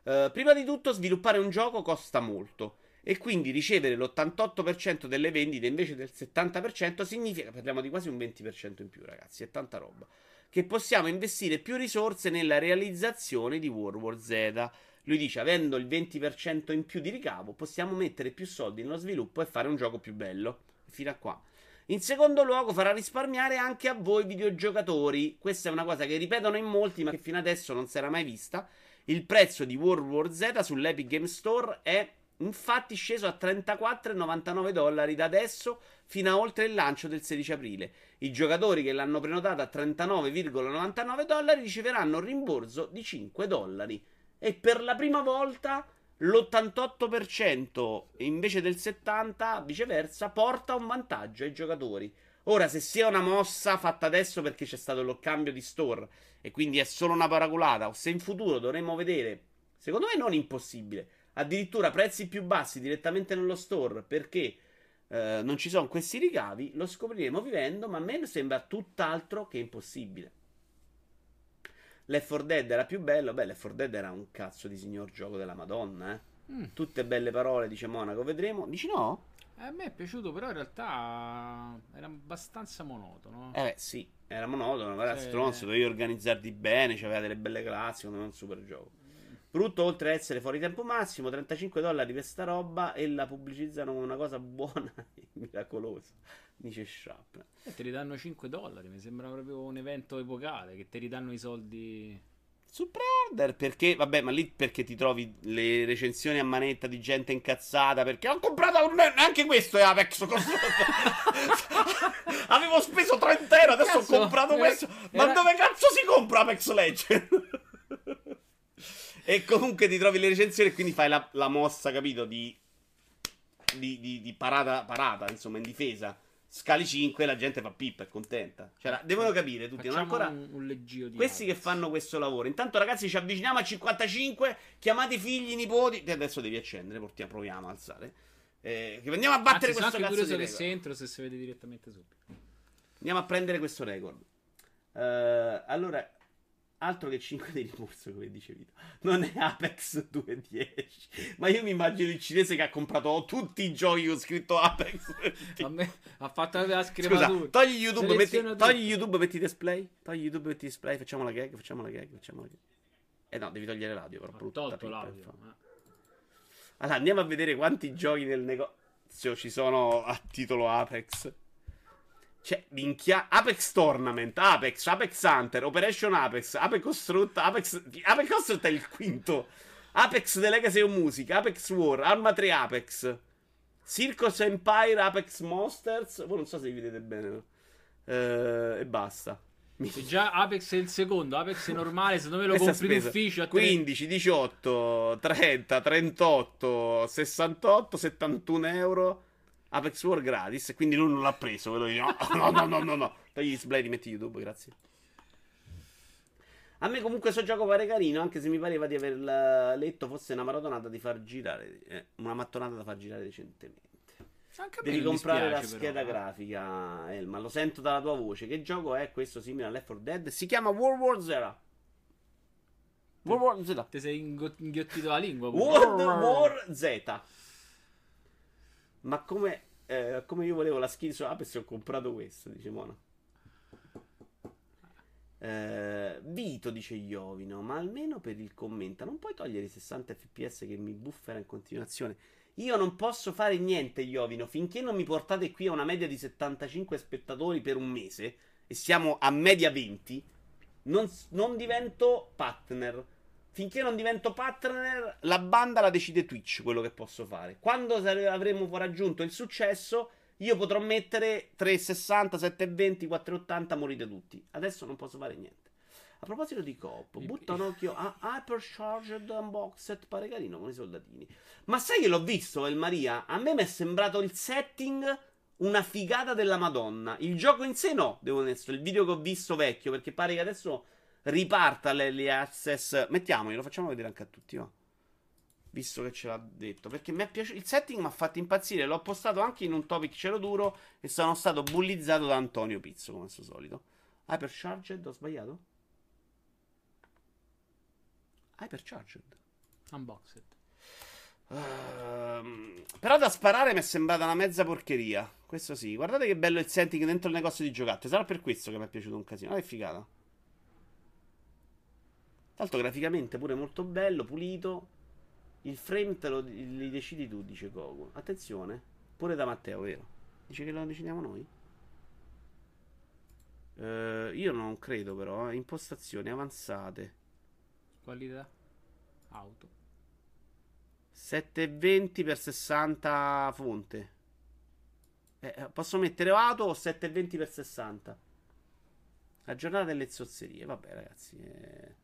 Uh, prima di tutto, sviluppare un gioco costa molto. E quindi ricevere l'88% delle vendite invece del 70% significa, parliamo di quasi un 20% in più, ragazzi, è tanta roba. Che possiamo investire più risorse nella realizzazione di World War Z. Lui dice, avendo il 20% in più di ricavo, possiamo mettere più soldi nello sviluppo e fare un gioco più bello. Fino a qua. In secondo luogo, farà risparmiare anche a voi videogiocatori. Questa è una cosa che ripetono in molti, ma che fino adesso non si era mai vista. Il prezzo di World War Z sull'Epic Game Store è infatti sceso a 34,99 dollari da adesso fino a oltre il lancio del 16 aprile. I giocatori che l'hanno prenotato a 39,99 dollari riceveranno un rimborso di 5 dollari. E per la prima volta l'88% invece del 70% viceversa porta un vantaggio ai giocatori. Ora, se sia una mossa fatta adesso perché c'è stato lo cambio di store e quindi è solo una paraculata, o se in futuro dovremmo vedere, secondo me non impossibile, addirittura prezzi più bassi direttamente nello store perché eh, non ci sono questi ricavi, lo scopriremo vivendo, ma a me sembra tutt'altro che impossibile. Left 4 Dead era più bello. Beh, Left 4 Dead era un cazzo di signor gioco della Madonna, eh. Mm. Tutte belle parole, dice Monaco. Vedremo. Dici no? Eh, A me è piaciuto, però in realtà era abbastanza monotono. Eh beh, sì, era monotono, era Cioè- stronzo, dovevi organizzarti bene, c'aveva delle belle classi, secondo me è un super gioco. Brutto oltre a essere fuori tempo massimo, 35 dollari per sta roba e la pubblicizzano come una cosa buona e miracolosa, dice Sharp. E te li danno 5 dollari. Mi sembra proprio un evento epocale. Che ti ridanno i soldi. Sul pre-order perché, vabbè, ma lì perché ti trovi le recensioni a manetta di gente incazzata perché ho comprato un... anche questo è Apex. Avevo speso 30 euro, adesso Cazzo, ho comprato era- questo. Ma era- dove cazzo si compra Apex Legend? e comunque ti trovi le recensioni e quindi fai la, la mossa, capito, di, di, di- di parata, parata, insomma, in difesa. Scali 5 e la gente fa pippa, è contenta. Cioè, devono capire tutti, non Facciamo ancora... un, un leggio di Questi che Apex. fanno questo lavoro. Intanto, ragazzi, ci avviciniamo a 55. Chiamate i figli, i nipoti. E adesso devi accendere. Portiamo, proviamo a alzare. Eh, che andiamo a battere Anzi, questo cazzo di che se record. entro se si vede direttamente subito. Andiamo a prendere questo record. Eh, allora, altro che 5 di rimorso, come dice Vito. Non è Apex 2.10. Ma io mi immagino il cinese che ha comprato tutti i giochi con scritto Apex. A me ha fatto la Scusa, scrematura. togli YouTube, metti, togli. YouTube, metti display. Togli YouTube, metti display. Facciamo la gag, facciamo la gag, facciamo la gag. Eh no, devi togliere l'audio, però. Ho tolto pippa, l'audio. ma- Allora, andiamo a vedere quanti giochi nel negozio ci sono a titolo Apex. C'è, minchia, Apex Tournament, Apex, Apex Hunter, Operation Apex, Apex Construct, Apex... Apex Construct è il quinto. Apex The Legacy of Music, Apex War, Arma 3 Apex, Circus Empire, Apex Monsters. Voi non so se vi vedete bene. Eh, e basta. Se già Apex è il secondo, Apex è normale, secondo me lo Questa compri spesa. d'ufficio a tre- 15, 18, 30, 38, 68, 71 euro. Apex War gratis. Quindi lui non l'ha preso. Ve lo dico. No, no, no, no, no. Togli gli display, rimetti YouTube, grazie. A me comunque questo gioco pare carino, anche se mi pareva di aver eh, letto fosse una maratonata di far girare, eh, una mattonata da far girare recentemente. Anche Devi comprare la dispiace, scheda però, eh. grafica, Elma. Lo sento dalla tua voce. Che gioco è questo simile a Left 4 Dead? Si chiama World War Z. World War Z. Ti sei inghiottito la lingua. World War Z. Ma come, eh, come io volevo la skin su Apex ho comprato questo, dice Mona. Eh, Vito dice Iovino, ma almeno per il commenta non puoi togliere i 60 fps che mi buffera in continuazione. Io non posso fare niente, Iovino, finché non mi portate qui a una media di 75 spettatori per un mese e siamo a media 20. Non, non divento partner. Finché non divento partner, la banda la decide Twitch quello che posso fare. Quando avremo raggiunto il successo, io potrò mettere 360, 720, 480, morite tutti. Adesso non posso fare niente. A proposito di coop, butta un occhio a Hypercharged Unboxed, pare carino con i soldatini. Ma sai che l'ho visto, El Maria? A me mi è sembrato il setting una figata della Madonna. Il gioco in sé no, devo onesto. Il video che ho visto vecchio, perché pare che adesso riparta l'early access. Mettiamolo, lo facciamo vedere anche a tutti, va. Visto che ce l'ha detto. Perché mi è piaciuto. Il setting mi ha fatto impazzire. L'ho postato anche in un topic cielo duro. E sono stato bullizzato da Antonio Pizzo, come al suo solito. Hypercharged, ho sbagliato? Hypercharged. Unboxed. Ehm, però da sparare mi è sembrata una mezza porcheria. Questo sì. Guardate che bello il setting dentro il negozio di giocattoli. Sarà per questo che mi è piaciuto un casino. Ah, è figata. L'altro, graficamente pure molto bello, pulito. Il frame te lo li decidi tu, dice Goku. Attenzione, pure da Matteo, vero? Dice che lo decidiamo noi? Eh, io non credo, però. eh. Impostazioni avanzate. Qualità. Auto. 720 per 60 fonte. Eh, eh, posso mettere auto o 720 per 60? La giornata delle zozzerie. Vabbè, ragazzi. eh.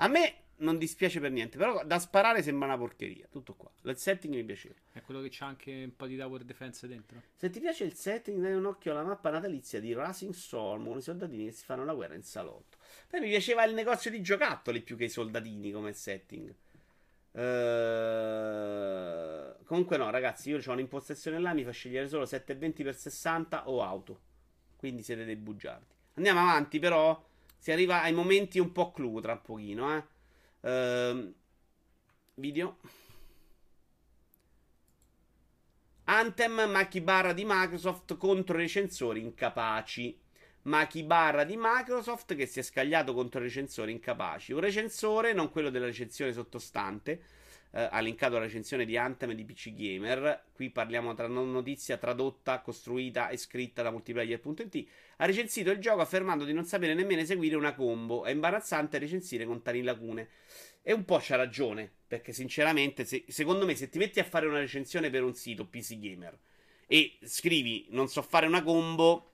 A me non dispiace per niente. Però da sparare sembra una porcheria. Tutto qua. Il setting mi piaceva. È quello che c'ha anche un po' di tower defense dentro. Se ti piace il setting, dai un occhio alla mappa natalizia di Racing Storm con i soldatini che si fanno la guerra in salotto. Poi mi piaceva il negozio di giocattoli più che i soldatini come setting. Eh, Comunque no, ragazzi, io ho un'impostazione là, mi fa scegliere solo 720x60 o auto. Quindi siete dei bugiardi. Andiamo avanti, però. Si arriva ai momenti un po' clou tra un pochino, eh. Ehm, video. Anthem, Machibarra di Microsoft contro recensori incapaci. Machibarra di Microsoft che si è scagliato contro recensori incapaci. Un recensore, non quello della recensione sottostante, eh, ha linkato la recensione di Anthem di PC Gamer. Qui parliamo tra notizia tradotta, costruita e scritta da multiplayer.it. Ha recensito il gioco affermando di non sapere nemmeno eseguire una combo. È imbarazzante recensire con tali lacune. E un po' c'ha ragione, perché sinceramente, se, secondo me, se ti metti a fare una recensione per un sito PC Gamer e scrivi non so fare una combo,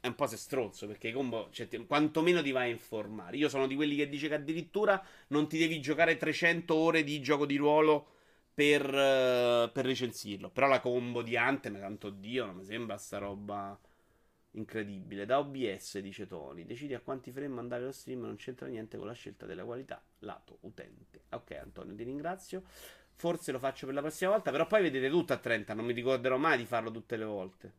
è un po' se stronzo, perché i combo, cioè, ti- quantomeno ti vai a informare. Io sono di quelli che dice che addirittura non ti devi giocare 300 ore di gioco di ruolo per, eh, per recensirlo. Però la combo di Anthem, tanto Dio, non mi sembra sta roba incredibile. Da OBS, dice Tony, decidi a quanti frame mandare lo stream, non c'entra niente con la scelta della qualità lato utente. Ok, Antonio, ti ringrazio. Forse lo faccio per la prossima volta, però poi vedete tutto a 30, non mi ricorderò mai di farlo tutte le volte.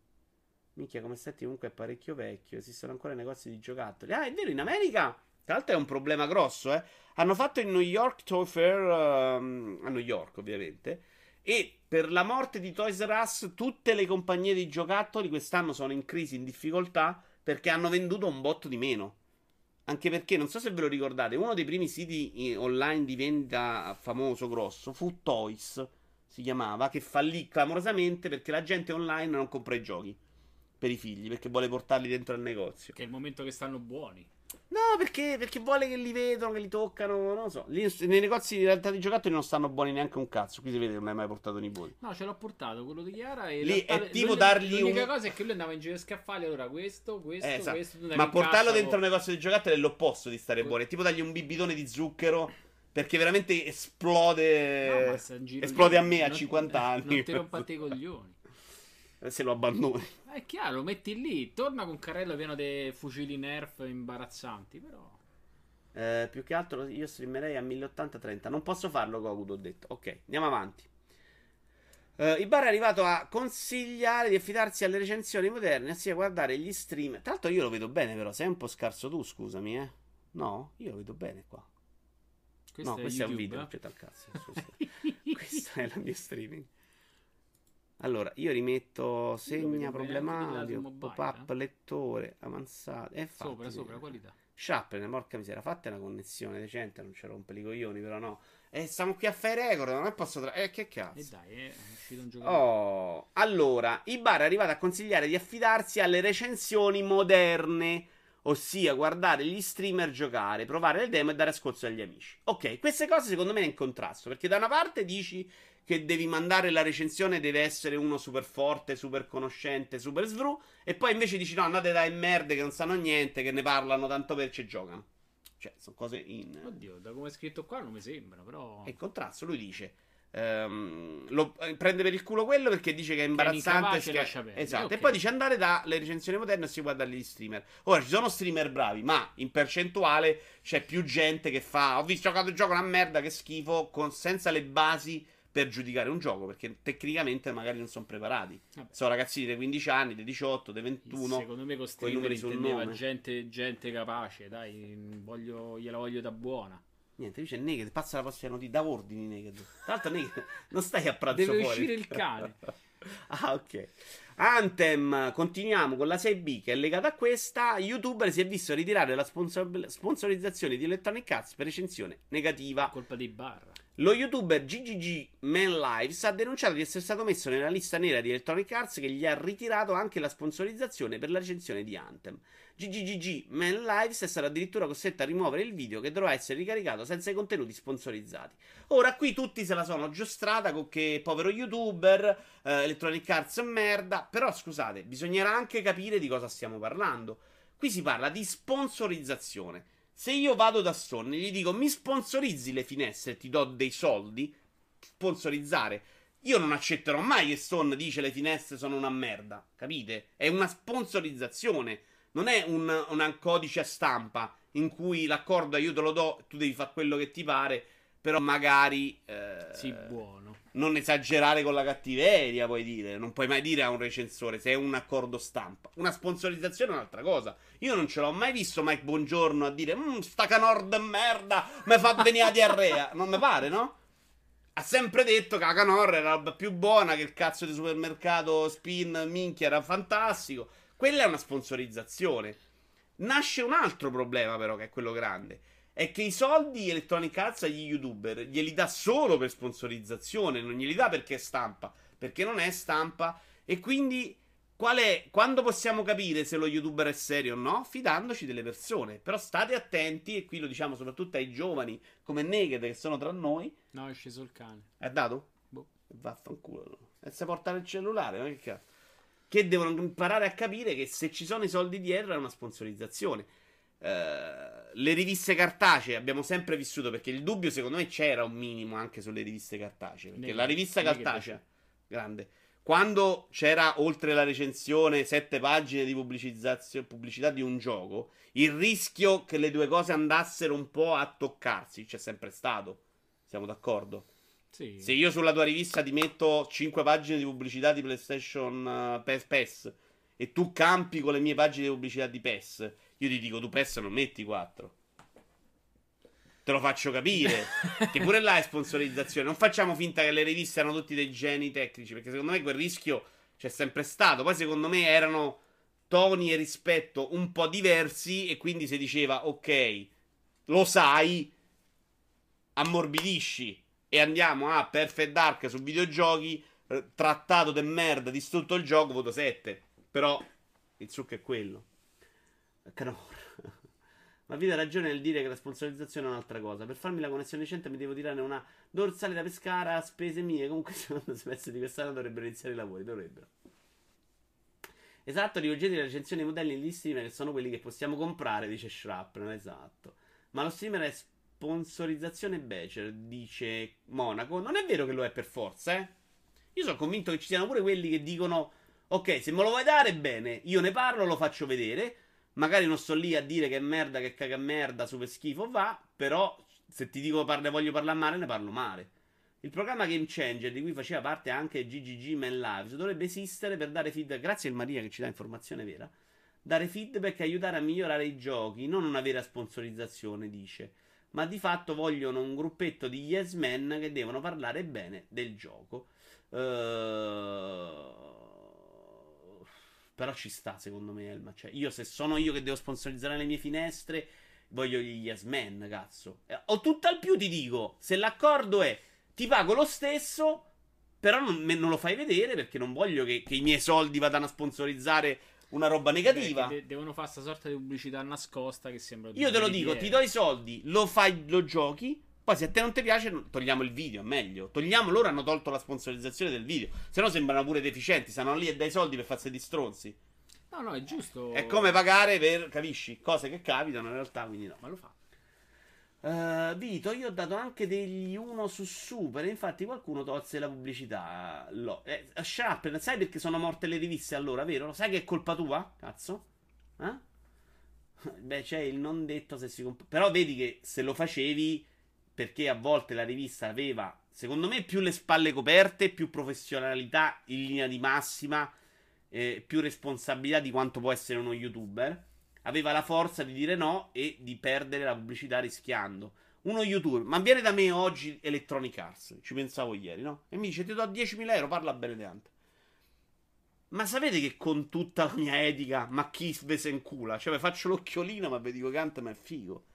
Minchia, come setti comunque è parecchio vecchio. Esistono ancora negozi di giocattoli. Ah, è vero, in America. Tra l'altro è un problema grosso, eh. Hanno fatto il New York Toy Fair ehm, a New York, ovviamente. E per la morte di Toys R Us, tutte le compagnie di giocattoli quest'anno sono in crisi, in difficoltà, perché hanno venduto un botto di meno. Anche perché, non so se ve lo ricordate, uno dei primi siti online di vendita famoso, grosso, fu Toys, si chiamava, che fallì clamorosamente perché la gente online non compra i giochi per i figli, perché vuole portarli dentro al negozio. Che è il momento che stanno buoni. No, perché, perché vuole che li vedano, che li toccano, non lo so. Lì, nei negozi di realtà di giocattoli non stanno buoni neanche un cazzo. Qui si vede che non hai mai portato nipoti. No, ce l'ho portato quello di Chiara. E Lì realtà è tipo lui- dargli L'unica un- cosa è che lui andava in giro a scaffali. Allora, questo, questo, Eh, esatto. questo. Ma portarlo dentro un negozio di giocattoli è l'opposto di stare buoni. È tipo dargli un bibitone di zucchero. Perché veramente esplode. No, esplode a lì. me a Non- 50 anni. Non ti rompate i coglioni. Se lo abbandoni. È chiaro, metti lì. Torna con un carrello pieno di fucili nerf imbarazzanti. Però. Eh, più che altro io streamerei a 1080-30. Non posso farlo, Goku, ho detto. Ok, andiamo avanti. Eh, Ibarra è arrivato a consigliare di affidarsi alle recensioni moderne, ossia guardare gli stream. Tra l'altro io lo vedo bene, però. Sei un po' scarso tu, scusami, eh. No, io lo vedo bene qua. Questo no, è questo è un YouTube, video, eh? tal cazzo. scusa. questo è la mia streaming. Allora, io rimetto segna problematico, pop-up, eh. lettore, avanzato. E Sopra, sopra, qualità. Sharpen, porca miseria, fate una connessione decente, non ci rompe i coglioni, però no. E stiamo qui a fare record, non è posso tra... Eh, che E cazzo. dai, eh, è uscito un giocatore. Oh, allora, Ibarra è arrivato a consigliare di affidarsi alle recensioni moderne, ossia guardare gli streamer giocare, provare le demo e dare ascolto agli amici. Ok, queste cose secondo me è in contrasto, perché da una parte dici che devi mandare la recensione, deve essere uno super forte, super conoscente, super svru, e poi invece dici no, andate dai merde che non sanno niente, che ne parlano tanto per ci giocano. Cioè, sono cose in... Oddio, da come è scritto qua non mi sembra, però. È in contrasto, lui dice. Ehm, lo, eh, prende per il culo quello perché dice che è imbarazzante. scher- lascia perdere. esatto. Ok. E poi dice andare dalle recensioni moderne e si guarda gli streamer. Ora ci sono streamer bravi, ma in percentuale c'è più gente che fa. Ho visto giocato il gioco una merda, che schifo, con- senza le basi per giudicare un gioco. Perché tecnicamente magari non sono preparati. Vabbè. Sono ragazzini dei 15 anni, dei 18, dei 21. Secondo me con streamer intendeva gente, gente capace, dai, voglio, gliela voglio da buona. Niente, dice Naked, passa la prossima notizia, da ordini Naked. Tra l'altro Naked non stai a pranzo Deve fuori. uscire il cane. ah, ok. Anthem, continuiamo con la 6B che è legata a questa. YouTuber si è visto ritirare la sponsor- sponsorizzazione di Electronic Arts per recensione negativa. Colpa dei barra. Lo youtuber GGG Man Lives ha denunciato di essere stato messo nella lista nera di Electronic Arts che gli ha ritirato anche la sponsorizzazione per la recensione di Anthem. GGG Man Lives è stato addirittura costretto a rimuovere il video che dovrà essere ricaricato senza i contenuti sponsorizzati. Ora qui tutti se la sono giostrata con che povero youtuber, eh, Electronic Arts merda, però scusate, bisognerà anche capire di cosa stiamo parlando. Qui si parla di sponsorizzazione. Se io vado da Sony e gli dico mi sponsorizzi le finestre e ti do dei soldi, sponsorizzare. Io non accetterò mai che Stone dice le finestre sono una merda, capite? È una sponsorizzazione, non è un, un codice a stampa in cui l'accordo io te lo do, tu devi fare quello che ti pare. Però magari. eh, Sì, buono. non esagerare con la cattiveria, puoi dire. Non puoi mai dire a un recensore se è un accordo stampa. Una sponsorizzazione è un'altra cosa. Io non ce l'ho mai visto Mike Buongiorno a dire Mmm, sta canor de merda, mi fa venire la diarrea. Non mi pare, no? Ha sempre detto che la canor era la roba più buona, che il cazzo di supermercato spin minchia era fantastico. Quella è una sponsorizzazione. Nasce un altro problema, però, che è quello grande. È che i soldi Electronic Arts agli youtuber glieli dà solo per sponsorizzazione, non glieli dà perché è stampa. Perché non è stampa. E quindi, qual è, quando possiamo capire se lo youtuber è serio o no? Fidandoci delle persone. Però state attenti, e qui lo diciamo soprattutto ai giovani come Naked che sono tra noi. No, è sceso il cane. È dato? Boh. Vaffanculo. E si portare il cellulare, ma che cazzo? Che devono imparare a capire che se ci sono i soldi dietro è una sponsorizzazione. Eh, le riviste cartacee abbiamo sempre vissuto perché il dubbio secondo me c'era un minimo anche sulle riviste cartacee. Perché Naked. la rivista cartacea, grande. Quando c'era oltre la recensione sette pagine di pubblicizzazione- pubblicità di un gioco, il rischio che le due cose andassero un po' a toccarsi c'è sempre stato. Siamo d'accordo? Sì. Se io sulla tua rivista ti metto 5 pagine di pubblicità di PlayStation uh, PES, PES e tu campi con le mie pagine di pubblicità di PES, io ti dico tu PES non metti 4. Te lo faccio capire. che pure là è sponsorizzazione. Non facciamo finta che le riviste erano tutti dei geni tecnici, perché secondo me quel rischio c'è sempre stato. Poi secondo me erano toni e rispetto un po' diversi e quindi si diceva ok, lo sai, ammorbidisci e andiamo a Perfect Dark su videogiochi, eh, trattato de merda, distrutto il gioco, voto 7. Però il succo è quello. Canor. Ma vi ha ragione nel dire che la sponsorizzazione è un'altra cosa. Per farmi la connessione decente mi devo tirare una dorsale da pescara a spese mie. Comunque, secondo semestre di quest'anno dovrebbero iniziare i lavori. Dovrebbero. Esatto, rivolgete le recensioni ai modelli negli streamer che sono quelli che possiamo comprare, dice Shrapnel, esatto. Ma lo streamer è sponsorizzazione Becher, dice Monaco. Non è vero che lo è per forza, eh. Io sono convinto che ci siano pure quelli che dicono Ok, se me lo vuoi dare, bene. Io ne parlo, lo faccio vedere. Magari non sto lì a dire che è merda, che caga merda, super schifo, va. Però, se ti dico parle, voglio parlare male, ne parlo male. Il programma Game Changer, di cui faceva parte anche GGG Man Lives, dovrebbe esistere per dare feedback. Grazie a Maria che ci dà informazione vera. Dare feedback e aiutare a migliorare i giochi, non una vera sponsorizzazione, dice. Ma di fatto vogliono un gruppetto di yes men che devono parlare bene del gioco. Ehm, Però ci sta, secondo me, Elma. Cioè, io se sono io che devo sponsorizzare le mie finestre, voglio gli yes men, cazzo. Eh, O tutt'al più ti dico, se l'accordo è ti pago lo stesso, però non, me- non lo fai vedere perché non voglio che, che i miei soldi vadano a sponsorizzare una roba negativa. Beh, de- devono fare questa sorta di pubblicità nascosta che sembra Io te lo di dico, ti do i soldi, lo fai, lo giochi. Poi se a te non ti piace, togliamo il video, è meglio. Togliamo, loro hanno tolto la sponsorizzazione del video. Se no sembrano pure deficienti, stanno lì e dai soldi per farsi di stronzi. No, no, è giusto. È come pagare per, capisci? Cose che capitano in realtà, quindi no. Ma lo fa. Eh, Vito, io ho dato anche degli 1 su Super. Infatti, qualcuno tolse la pubblicità. Lo, eh, Sharp, sai perché sono morte le riviste allora, vero? Lo sai che è colpa tua? Cazzo? Eh? Beh, c'è il non detto se si comp- Però vedi che se lo facevi, perché a volte la rivista aveva, secondo me, più le spalle coperte, più professionalità in linea di massima, eh, più responsabilità di quanto può essere uno youtuber. Aveva la forza di dire no e di perdere la pubblicità rischiando. Uno youtuber, ma viene da me oggi Electronic Arts, ci pensavo ieri, no? E mi dice ti do 10.000 euro, parla bene di Ante. Ma sapete che con tutta la mia etica, ma chi ve se incula? Cioè, vi faccio l'occhiolino, ma vi dico che Ante ma è figo.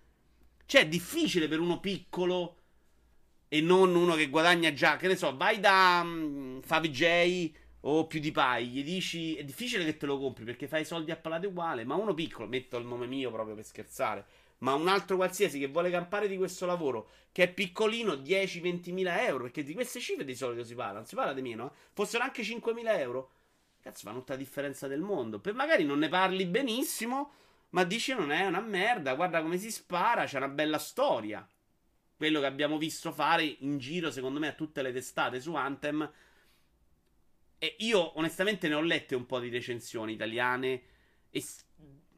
Cioè, è difficile per uno piccolo e non uno che guadagna già. Che ne so, vai da um, Favij o PewDiePie, gli dici. È difficile che te lo compri perché fai soldi a palate uguale. Ma uno piccolo, metto il nome mio proprio per scherzare. Ma un altro qualsiasi che vuole campare di questo lavoro, che è piccolino, 10-20 mila euro. Perché di queste cifre di solito si parla, non si parla di meno. Eh? Fossero anche 5 mila euro. Cazzo, fanno tutta la differenza del mondo. Per magari non ne parli benissimo, ma dici non è una merda. Guarda come si spara, c'è una bella storia. Quello che abbiamo visto fare in giro, secondo me, a tutte le testate su Anthem. E io, onestamente, ne ho lette un po' di recensioni italiane. E s-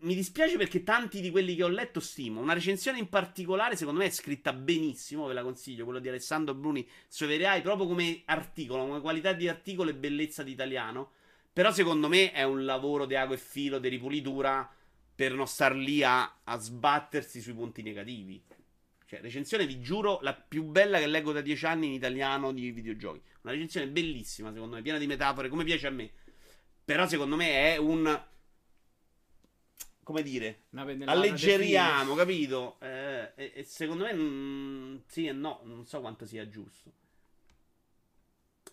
mi dispiace perché tanti di quelli che ho letto stimo. Una recensione in particolare, secondo me, è scritta benissimo. Ve la consiglio. Quello di Alessandro Bruni su Everai, proprio come articolo, come qualità di articolo e bellezza di italiano. Però, secondo me, è un lavoro di ago e filo, di ripulitura per non star lì a, a sbattersi sui punti negativi. Cioè, recensione, vi giuro, la più bella che leggo da dieci anni in italiano di videogiochi. Una recensione bellissima, secondo me, piena di metafore, come piace a me. Però, secondo me, è un come dire, alleggeriamo, capito? Eh, e, e, secondo me mm, sì e no, non so quanto sia giusto.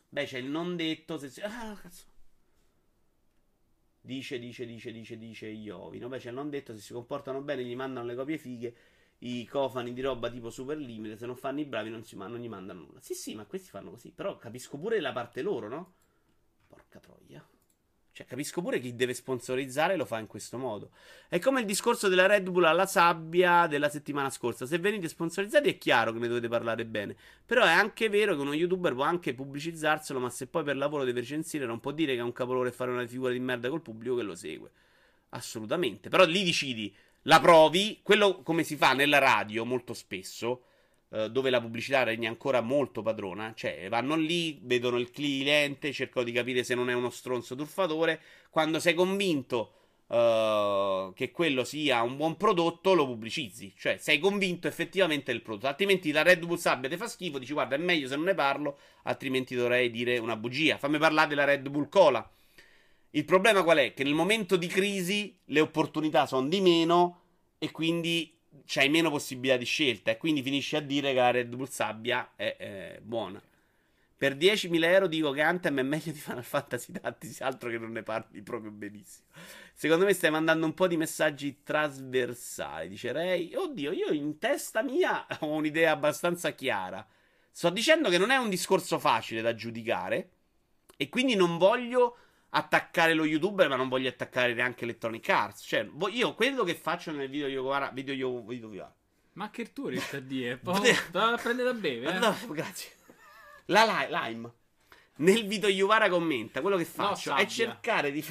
Beh, c'è il non detto. Se si... Ah, cazzo. Dice, dice, dice, dice, dice Iovino. Beh, c'è il non detto. Se si comportano bene, gli mandano le copie fighe. I cofani di roba tipo super limite. Se non fanno i bravi, non, si, non gli mandano nulla. Sì, sì, ma questi fanno così. Però capisco pure la parte loro, no? Porca troia. Cioè, capisco pure chi deve sponsorizzare lo fa in questo modo. È come il discorso della Red Bull alla sabbia della settimana scorsa. Se venite sponsorizzati è chiaro che ne dovete parlare bene. Però è anche vero che uno youtuber può anche pubblicizzarselo, ma se poi per lavoro deve recensire non può dire che è un capolavoro e fare una figura di merda col pubblico che lo segue. Assolutamente. Però lì decidi, la provi, quello come si fa nella radio molto spesso eh, dove la pubblicità regna ancora molto padrona, cioè vanno lì, vedono il cliente, cercano di capire se non è uno stronzo truffatore, quando sei convinto uh, che quello sia un buon prodotto lo pubblicizzi, cioè sei convinto effettivamente del prodotto, altrimenti la Red Bull Sabbia ti fa schifo, dici guarda è meglio se non ne parlo, altrimenti dovrei dire una bugia, fammi parlare della Red Bull Cola. Il problema qual è? Che nel momento di crisi le opportunità sono di meno e quindi c'hai meno possibilità di scelta e quindi finisci a dire che la Red Bull Sabbia è, è buona. Per 10.000 euro dico che Anthem è meglio di Final Fantasy Tactics, altro che non ne parli proprio benissimo. Secondo me stai mandando un po' di messaggi trasversali, dice Ray. Oddio, io in testa mia ho un'idea abbastanza chiara. Sto dicendo che non è un discorso facile da giudicare e quindi non voglio attaccare lo youtuber, ma non voglio attaccare neanche Electronic Arts. Cioè, quello che faccio nel video Yovara, video Yo, video Yovara. Ma che tu riesci a dire? Poi da prendere da bere, eh? No, grazie. La Lime. Nel video Yuvara commenta, quello che faccio no, è cercare di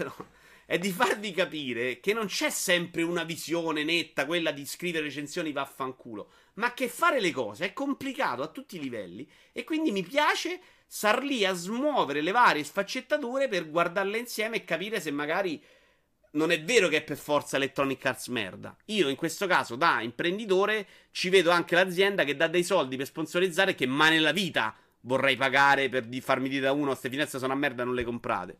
è di farvi capire che non c'è sempre una visione netta, quella di scrivere recensioni vaffanculo, ma che fare le cose è complicato a tutti i livelli e quindi mi piace star lì a smuovere le varie sfaccettature per guardarle insieme e capire se magari non è vero che è per forza Electronic Arts merda. Io in questo caso, da imprenditore, ci vedo anche l'azienda che dà dei soldi per sponsorizzare che mai nella vita vorrei pagare per farmi dire da uno, queste finestre sono a merda, non le comprate.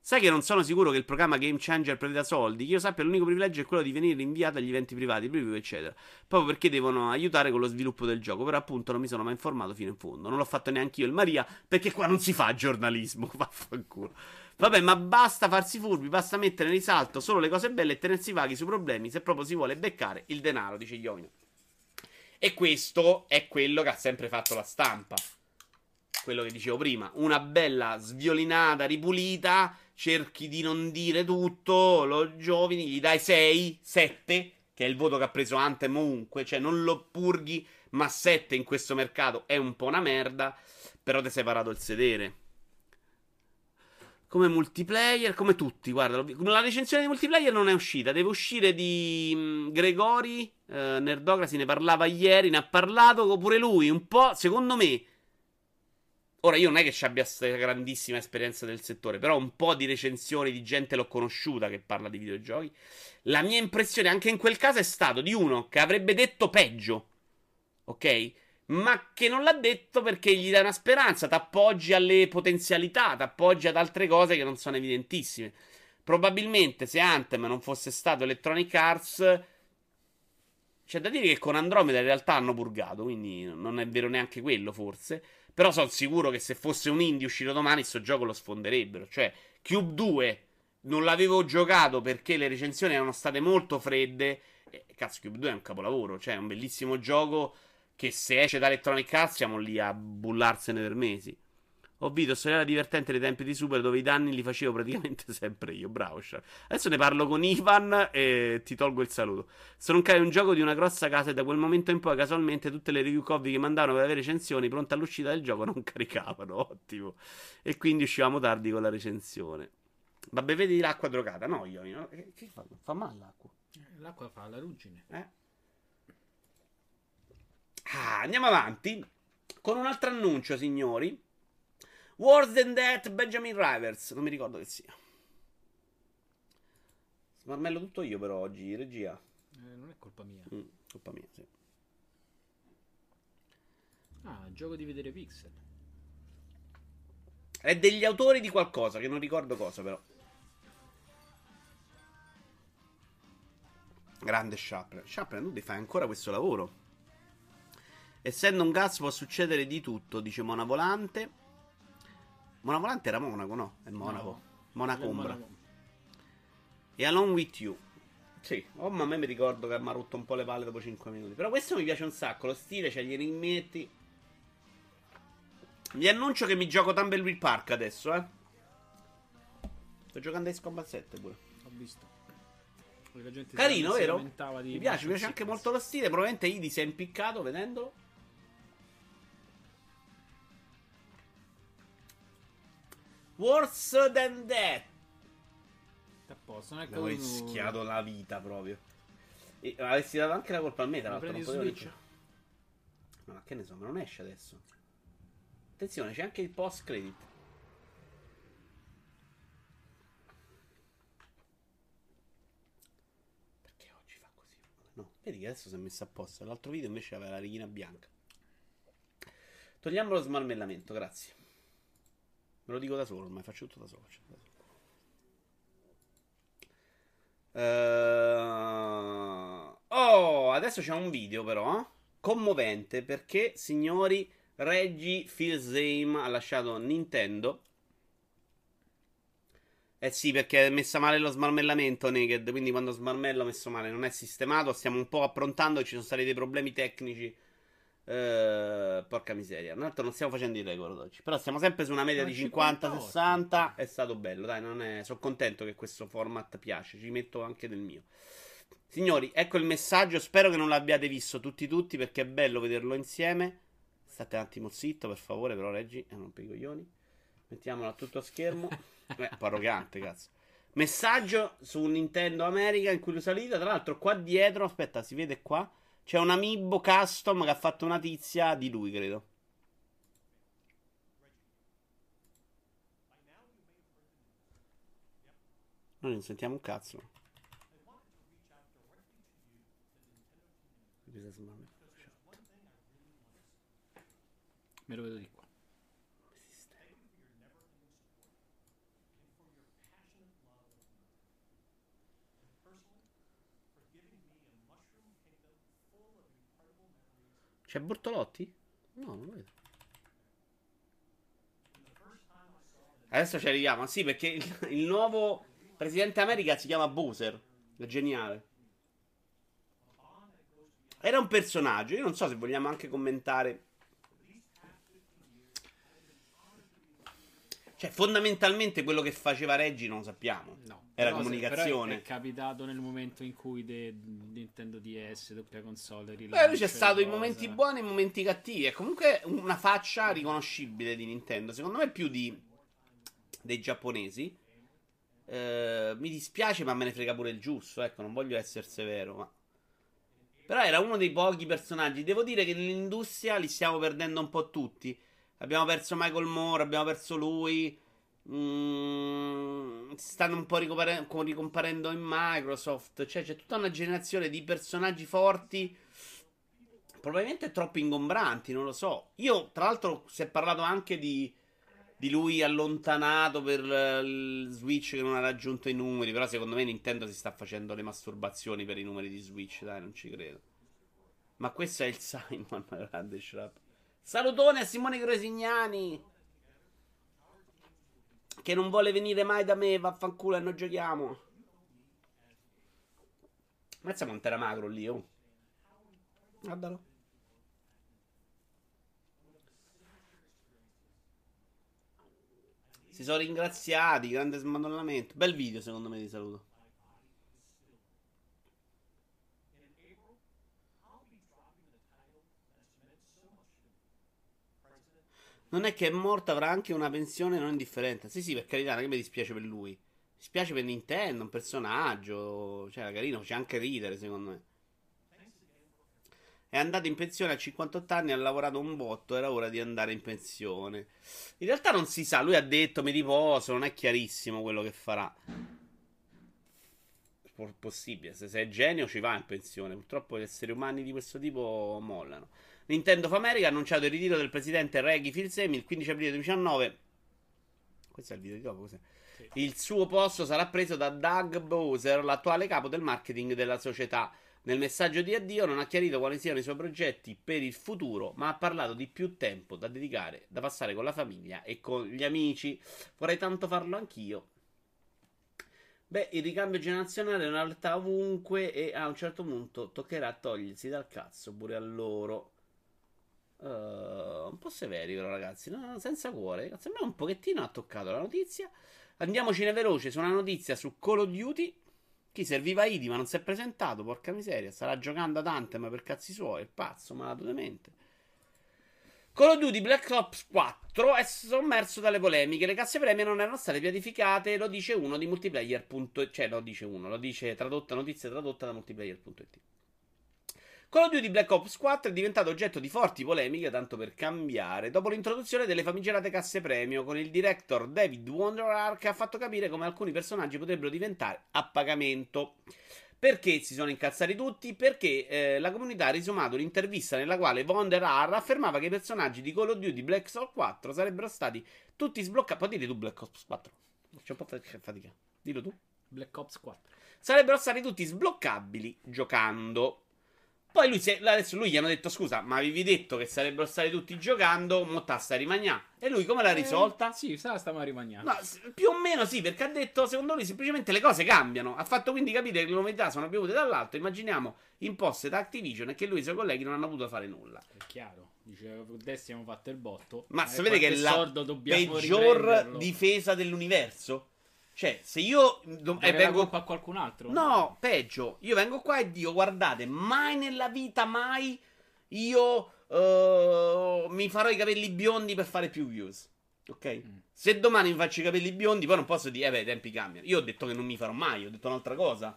Sai che non sono sicuro che il programma Game Changer preveda soldi? Che io sappia, l'unico privilegio è quello di venire inviato agli eventi privati, preview, eccetera. Proprio perché devono aiutare con lo sviluppo del gioco. Però, appunto, non mi sono mai informato fino in fondo. Non l'ho fatto neanche io il Maria, perché qua non si fa giornalismo. Vaffanculo. Vabbè, ma basta farsi furbi, basta mettere in risalto solo le cose belle e tenersi vaghi sui problemi se proprio si vuole beccare il denaro, dice Iovino. E questo è quello che ha sempre fatto la stampa. Quello che dicevo prima. Una bella sviolinata, ripulita cerchi di non dire tutto, lo giovani, gli dai 6, 7, che è il voto che ha preso Anthem ovunque, cioè non lo purghi, ma 7 in questo mercato è un po' una merda, però ti sei parato il sedere. Come multiplayer, come tutti, guarda, la recensione di multiplayer non è uscita, deve uscire di mh, Gregori, eh, Nerdocracy ne parlava ieri, ne ha parlato pure lui, un po', secondo me, Ora io non è che ci abbia questa grandissima esperienza del settore, però un po' di recensioni di gente l'ho conosciuta che parla di videogiochi. La mia impressione anche in quel caso è stato di uno che avrebbe detto peggio, ok? Ma che non l'ha detto perché gli dà una speranza, t'appoggi alle potenzialità, t'appoggi ad altre cose che non sono evidentissime. Probabilmente se Anthem non fosse stato Electronic Arts, c'è da dire che con Andromeda in realtà hanno purgato, quindi non è vero neanche quello forse. Però sono sicuro che se fosse un indie uscito domani, questo gioco lo sfonderebbero. Cioè, Cube 2 non l'avevo giocato perché le recensioni erano state molto fredde. E, cazzo, Cube 2 è un capolavoro. Cioè, è un bellissimo gioco che se esce da Electronic Arts siamo lì a bullarsene per mesi. Ho visto storia divertente dei tempi di Super dove i danni li facevo praticamente sempre io. Bravo, Char. Adesso ne parlo con Ivan e ti tolgo il saluto. Sono un gioco di una grossa casa e da quel momento in poi casualmente tutte le review copy che mandavano per avere recensioni pronte all'uscita del gioco non caricavano. Ottimo. E quindi uscivamo tardi con la recensione. Ma bevete l'acqua drogata? No, io. io- Che, che fa? Fa male l'acqua. Eh, L'acqua fa la ruggine. Eh? Ah, andiamo avanti con un altro annuncio, signori. Worse than that, Benjamin Rivers. Non mi ricordo che sia. Smarmello tutto io però oggi, regia. Eh, non è colpa mia. Mm, colpa mia, sì. Ah, gioco di vedere pixel. È degli autori di qualcosa, che non ricordo cosa però. Grande Chaplin. Chaplin, tu ti fai ancora questo lavoro. Essendo un gas può succedere di tutto, dice Mona Volante. Mona Volante era Monaco, no? È Monaco. No. Monaco Quello è Ombra. Monaco. E Alone With You. Sì, oh, ma a me mi ricordo che mi ha rotto un po' le palle dopo 5 minuti. Però questo mi piace un sacco. Lo stile, c'è gli enigmetti. Vi annuncio che mi gioco Tumbleweed Park adesso, eh. Sto giocando a Ace Combat 7 pure. Ho visto. La gente si- Carino, si vero? Mi piace, mi piace anche molto lo stile. Probabilmente Idi si è impiccato vedendolo. Worse than that. A posto, non è che Ho uno- rischiato la vita proprio. E avessi dato anche la colpa al me, tra Ma l'altro. Non potevo No, ma che ne so, ma non esce adesso. Attenzione, c'è anche il post credit. Perché oggi fa così? No, vedi che adesso si è messo a posto. L'altro video invece aveva la righina bianca. Togliamo lo smarmellamento, grazie. Me lo dico da solo, ormai faccio tutto da solo. da solo. Eh, Oh, adesso c'è un video però eh, commovente perché, signori, Reggie Fils-Aime ha lasciato Nintendo. Eh sì, perché è messa male lo smarmellamento Naked, quindi quando smarmello messo male non è sistemato, stiamo un po' approntando, ci sono stati dei problemi tecnici. Eh, porca miseria. Tra l'altro non stiamo facendo il record oggi, però stiamo sempre su una media di 58. 50-60. È stato bello, dai, è... sono contento che questo format piace, ci metto anche del mio. Signori, ecco il messaggio. Spero che non l'abbiate visto tutti tutti perché è bello vederlo insieme. State un attimo zitto, per favore, però Reggi, eh, non per i coglioni. Mettiamolo a tutto schermo. Eh, un po' arrogante, cazzo. Messaggio su Nintendo America in cui lo salita. Tra l'altro, qua dietro, aspetta, si vede qua. C'è un amiibo custom che ha fatto una tizia di lui, credo. Noi non sentiamo un cazzo. Me lo vedo di qua. C'è Bortolotti? No, non lo vedo. Adesso ci arriviamo. Sì, perché il, il nuovo presidente America si chiama Bowser. È geniale. Era un personaggio. Io non so se vogliamo anche commentare. Cioè, fondamentalmente quello che faceva Reggie non lo sappiamo. No. Era Però se- comunicazione. però è capitato nel momento in cui de- Nintendo DS, doppia console, Beh, lui c'è e stato i momenti buoni e i momenti cattivi. È comunque una faccia riconoscibile di Nintendo. Secondo me più di dei giapponesi. Eh, mi dispiace, ma me ne frega pure il giusto. Ecco, non voglio essere severo, ma. Però era uno dei pochi personaggi. Devo dire che nell'industria li stiamo perdendo un po' tutti. Abbiamo perso Michael Moore, abbiamo perso lui. Mm, si stanno un po' ricopare- co- ricomparendo in Microsoft. Cioè, c'è tutta una generazione di personaggi forti. Probabilmente troppo ingombranti, non lo so. Io, tra l'altro, si è parlato anche di, di lui allontanato per il Switch che non ha raggiunto i numeri. Però, secondo me, Nintendo si sta facendo le masturbazioni per i numeri di Switch. Dai, non ci credo. Ma questo è il Simon, grande Shrap. Salutone a Simone Grosignani. Che non vuole venire mai da me, vaffanculo e noi giochiamo. Mazza quanto era magro lì, oh. Guardalo. Si sono ringraziati, grande smadonnamento. Bel video secondo me di saluto. Non è che è morta, avrà anche una pensione non indifferente. Sì, sì, per carità, non è che mi dispiace per lui. Mi spiace per Nintendo, un personaggio. Cioè, era carino, c'è anche ridere, secondo me. È andato in pensione a 58 anni, ha lavorato un botto, era ora di andare in pensione. In realtà non si sa, lui ha detto mi riposo, non è chiarissimo quello che farà. Po- Possibile, se sei genio ci va in pensione. Purtroppo gli esseri umani di questo tipo mollano. Nintendo of America ha annunciato il ritiro del presidente Reggie Fils-Aimé il 15 aprile 2019. Questo è il video di dopo, cos'è? Sì. Il suo posto sarà preso da Doug Bowser, l'attuale capo del marketing della società. Nel messaggio di addio non ha chiarito quali siano i suoi progetti per il futuro, ma ha parlato di più tempo da dedicare, da passare con la famiglia e con gli amici. Vorrei tanto farlo anch'io. Beh, il ricambio generazionale è una realtà ovunque e a un certo punto toccherà togliersi dal cazzo pure a loro. Uh, un po' severi però ragazzi, no, senza cuore. Cazzo, a me un pochettino ha toccato la notizia. Andiamocene veloce su una notizia su Call of Duty. Chi serviva Idi ma non si è presentato, porca miseria. Starà giocando ad Anthem per cazzi suoi, il pazzo, malato demente. Call of Duty Black Ops 4 è sommerso dalle polemiche. Le casse premio non erano state pianificate. Lo dice uno di multiplayer. Cioè, lo dice uno, lo dice tradotta, notizia tradotta da multiplayer.it. Call of Duty Black Ops 4 è diventato oggetto di forti polemiche, tanto per cambiare, dopo l'introduzione delle famigerate casse premio, con il director David Wonderar che ha fatto capire come alcuni personaggi potrebbero diventare a pagamento. Perché si sono incazzati tutti? Perché eh, la comunità ha risumato un'intervista nella quale Von der Haar affermava che i personaggi di Call of Duty Black Ops 4 sarebbero stati tutti sbloccati. Puoi dire tu Black Ops 4? C'è un po' di fatica. Dillo tu. Black Ops 4. Sarebbero stati tutti sbloccabili giocando. Poi lui, adesso lui gli hanno detto: Scusa, ma avevi detto che sarebbero stati tutti giocando, mo ta sta rimagnà. E lui come l'ha risolta? Eh, sì, sa, stiamo rimagnando. S- più o meno sì, perché ha detto, secondo lui, semplicemente le cose cambiano. Ha fatto quindi capire che le novità sono piovute dall'alto. Immaginiamo imposte da Activision e che lui e i suoi colleghi non hanno potuto fare nulla. È chiaro. Dice, adesso abbiamo fatto il botto. Ma Eh, sapete che è la peggior difesa dell'universo? Cioè, se io do- e la vengo colpa a qualcun altro? No, peggio. Io vengo qua e dico: guardate, mai nella vita, mai io eh, mi farò i capelli biondi per fare più views. Ok? Mm. Se domani mi faccio i capelli biondi, poi non posso dire, eh beh, i tempi cambiano. Io ho detto che non mi farò mai, ho detto un'altra cosa. Non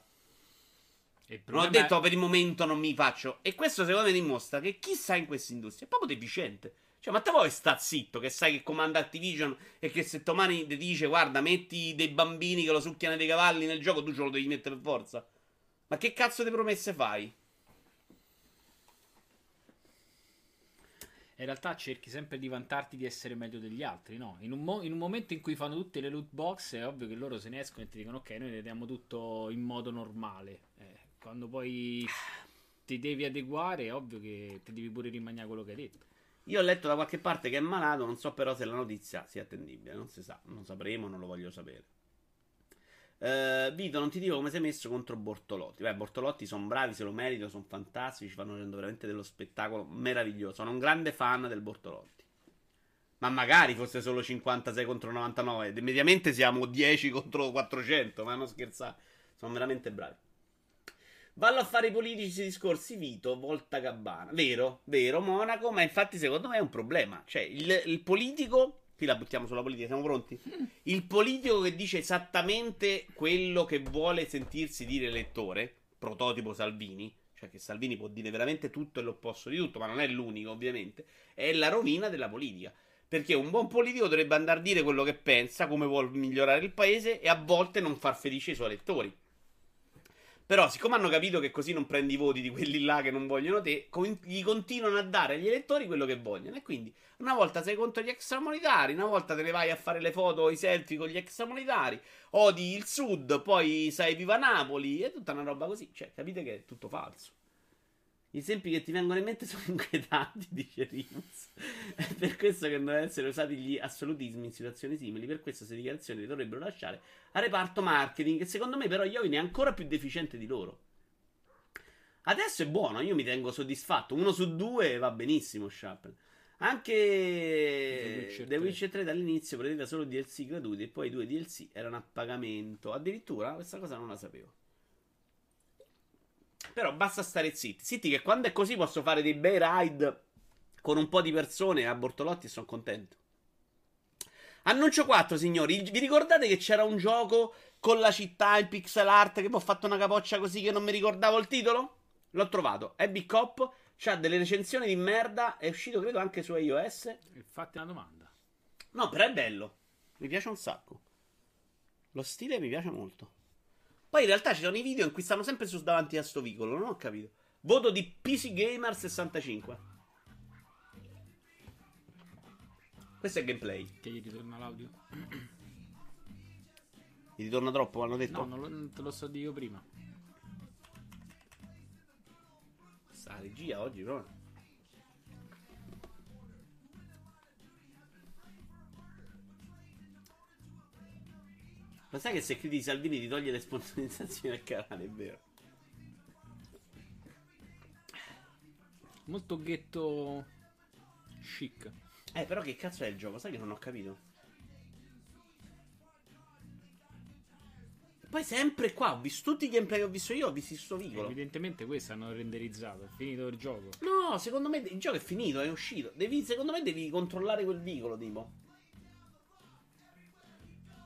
ho problema è- detto per il momento non mi faccio. E questo secondo me dimostra che chi sta in questa industria è proprio deficiente. Cioè, ma te vuoi sta zitto che sai che comanda Activision e che se domani ti dice guarda, metti dei bambini che lo succhiano dei cavalli nel gioco, tu ce lo devi mettere per forza. Ma che cazzo di promesse fai? In realtà cerchi sempre di vantarti di essere meglio degli altri, no? In un, mo- in un momento in cui fanno tutte le loot box è ovvio che loro se ne escono e ti dicono ok, noi ne diamo tutto in modo normale. Eh, quando poi ti devi adeguare è ovvio che ti devi pure rimanere quello che hai detto. Io ho letto da qualche parte che è malato, non so però se la notizia sia attendibile, non si sa, non sapremo, non lo voglio sapere. Eh, Vito, non ti dico come sei messo contro Bortolotti. Beh, Bortolotti sono bravi, se lo meritano, sono fantastici, fanno veramente dello spettacolo meraviglioso. Sono un grande fan del Bortolotti. Ma magari fosse solo 56 contro 99. Mediamente siamo 10 contro 400, ma non scherzare. Sono veramente bravi. Vallo a fare i politici discorsi, Vito, volta gabbana. Vero, vero, Monaco, ma infatti secondo me è un problema. Cioè, il, il politico... Qui la buttiamo sulla politica, siamo pronti? Il politico che dice esattamente quello che vuole sentirsi dire l'elettore, prototipo Salvini, cioè che Salvini può dire veramente tutto e l'opposto di tutto, ma non è l'unico ovviamente, è la rovina della politica. Perché un buon politico dovrebbe andare a dire quello che pensa, come vuole migliorare il paese e a volte non far felice i suoi elettori. Però, siccome hanno capito che così non prendi i voti di quelli là che non vogliono te, con- gli continuano a dare agli elettori quello che vogliono. E quindi, una volta sei contro gli extramonetari, una volta te ne vai a fare le foto, i selfie con gli extramonetari, odi il sud, poi sai viva Napoli, è tutta una roba così. Cioè, capite che è tutto falso. Gli esempi che ti vengono in mente sono inquietanti, dice Rimus. È per questo che devono essere usati gli assolutismi in situazioni simili. Per questo queste dichiarazioni le dovrebbero lasciare a reparto marketing. Che secondo me, però, Iovine è ancora più deficiente di loro. Adesso è buono, io mi tengo soddisfatto. Uno su due va benissimo, Sharpen. Anche The Witcher The 3. Witcher 3 dall'inizio prevedeva solo DLC gratuiti e poi i due DLC erano a pagamento. Addirittura questa cosa non la sapevo. Però basta stare zitti. Zitti che quando è così posso fare dei bei ride con un po' di persone a Bortolotti e sono contento. Annuncio 4, signori. Vi ricordate che c'era un gioco con la città in pixel art che mi ho fatto una capoccia così che non mi ricordavo il titolo? L'ho trovato. Epic Cop. C'ha delle recensioni di merda. È uscito, credo, anche su iOS. Fatti una domanda. No, però è bello. Mi piace un sacco. Lo stile mi piace molto. Poi in realtà ci sono i video in cui stanno sempre su davanti a sto vicolo. Non ho capito. Voto di PC Gamer 65. Questo è gameplay. Che gli ritorna l'audio? Gli ritorna troppo, hanno detto. No, non, lo, te lo so di io prima. Sta regia oggi, però. Ma sai che se critichi Salvini ti toglie le sponsorizzazioni al canale, è vero? Molto ghetto chic. Eh, però che cazzo è il gioco? Sai che non ho capito. Poi sempre qua, ho visto tutti i gameplay che ho visto io, ho visto sto vicolo. Evidentemente questo hanno renderizzato, è finito il gioco. No, secondo me il gioco è finito, è uscito. Devi, secondo me devi controllare quel vicolo, tipo.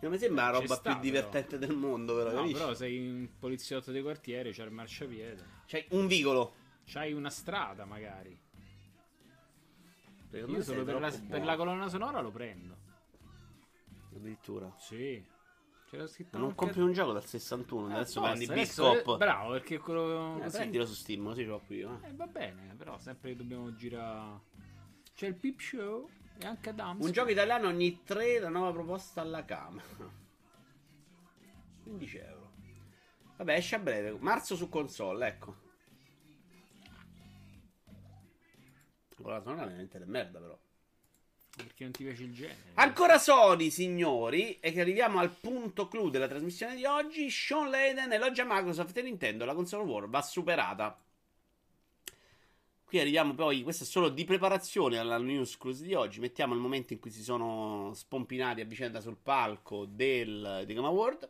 Non mi sembra la roba sta, più divertente del mondo, però, No, capisci? però sei un poliziotto di quartiere, c'è il marciapiede. Cioè, un vicolo. C'hai una strada, magari. Secondo Io me solo per la, per la colonna sonora lo prendo. Addirittura. Sì. C'era scritto Ma non compri un gioco dal 61, Eh, adesso basta, prendi Biscop. eh, Bravo, perché quello Eh, prendilo su Steam, così ce l'ho qui io. eh. Eh, va bene, però sempre che dobbiamo girare. C'è il Peep Show e anche Adams. Un gioco italiano ogni 3, la nuova proposta alla Camera. 15 euro. Vabbè, esce a breve. Marzo su console, ecco. Con la sonora veramente è merda, però. Perché non ti piace il genere. Ancora Sony, signori, e che arriviamo al punto clou della trasmissione di oggi. Sean Layden elogia Microsoft e Nintendo, la console war va superata. Qui arriviamo poi, questo è solo di preparazione alla news close di oggi. Mettiamo il momento in cui si sono spompinati a vicenda sul palco del Game Award.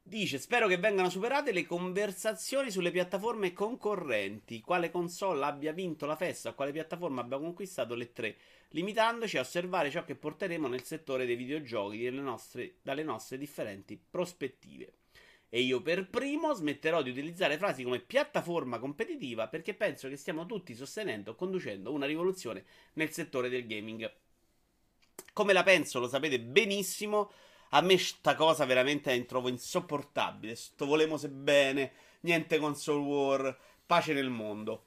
Dice: Spero che vengano superate le conversazioni sulle piattaforme concorrenti. Quale console abbia vinto la festa, quale piattaforma abbia conquistato le tre, limitandoci a osservare ciò che porteremo nel settore dei videogiochi nostre- dalle nostre differenti prospettive. E io per primo smetterò di utilizzare frasi come piattaforma competitiva perché penso che stiamo tutti sostenendo o conducendo una rivoluzione nel settore del gaming. Come la penso, lo sapete benissimo. A me sta cosa veramente la trovo insopportabile. Sto volemo se bene, niente console war, pace nel mondo.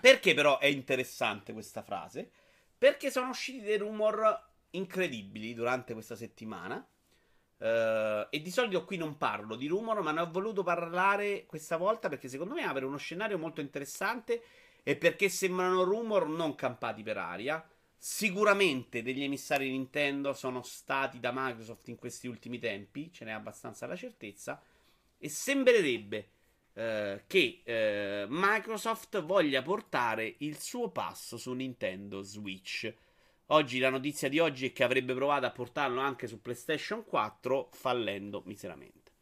Perché però è interessante questa frase? Perché sono usciti dei rumor incredibili durante questa settimana. Eh, e di solito qui non parlo di rumor, ma ne ho voluto parlare questa volta perché secondo me apre uno scenario molto interessante e perché sembrano rumor non campati per aria. Sicuramente degli emissari Nintendo sono stati da Microsoft in questi ultimi tempi, ce n'è abbastanza la certezza. E sembrerebbe eh, che eh, Microsoft voglia portare il suo passo su Nintendo Switch. Oggi la notizia di oggi è che avrebbe provato a portarlo anche su PlayStation 4, fallendo miseramente.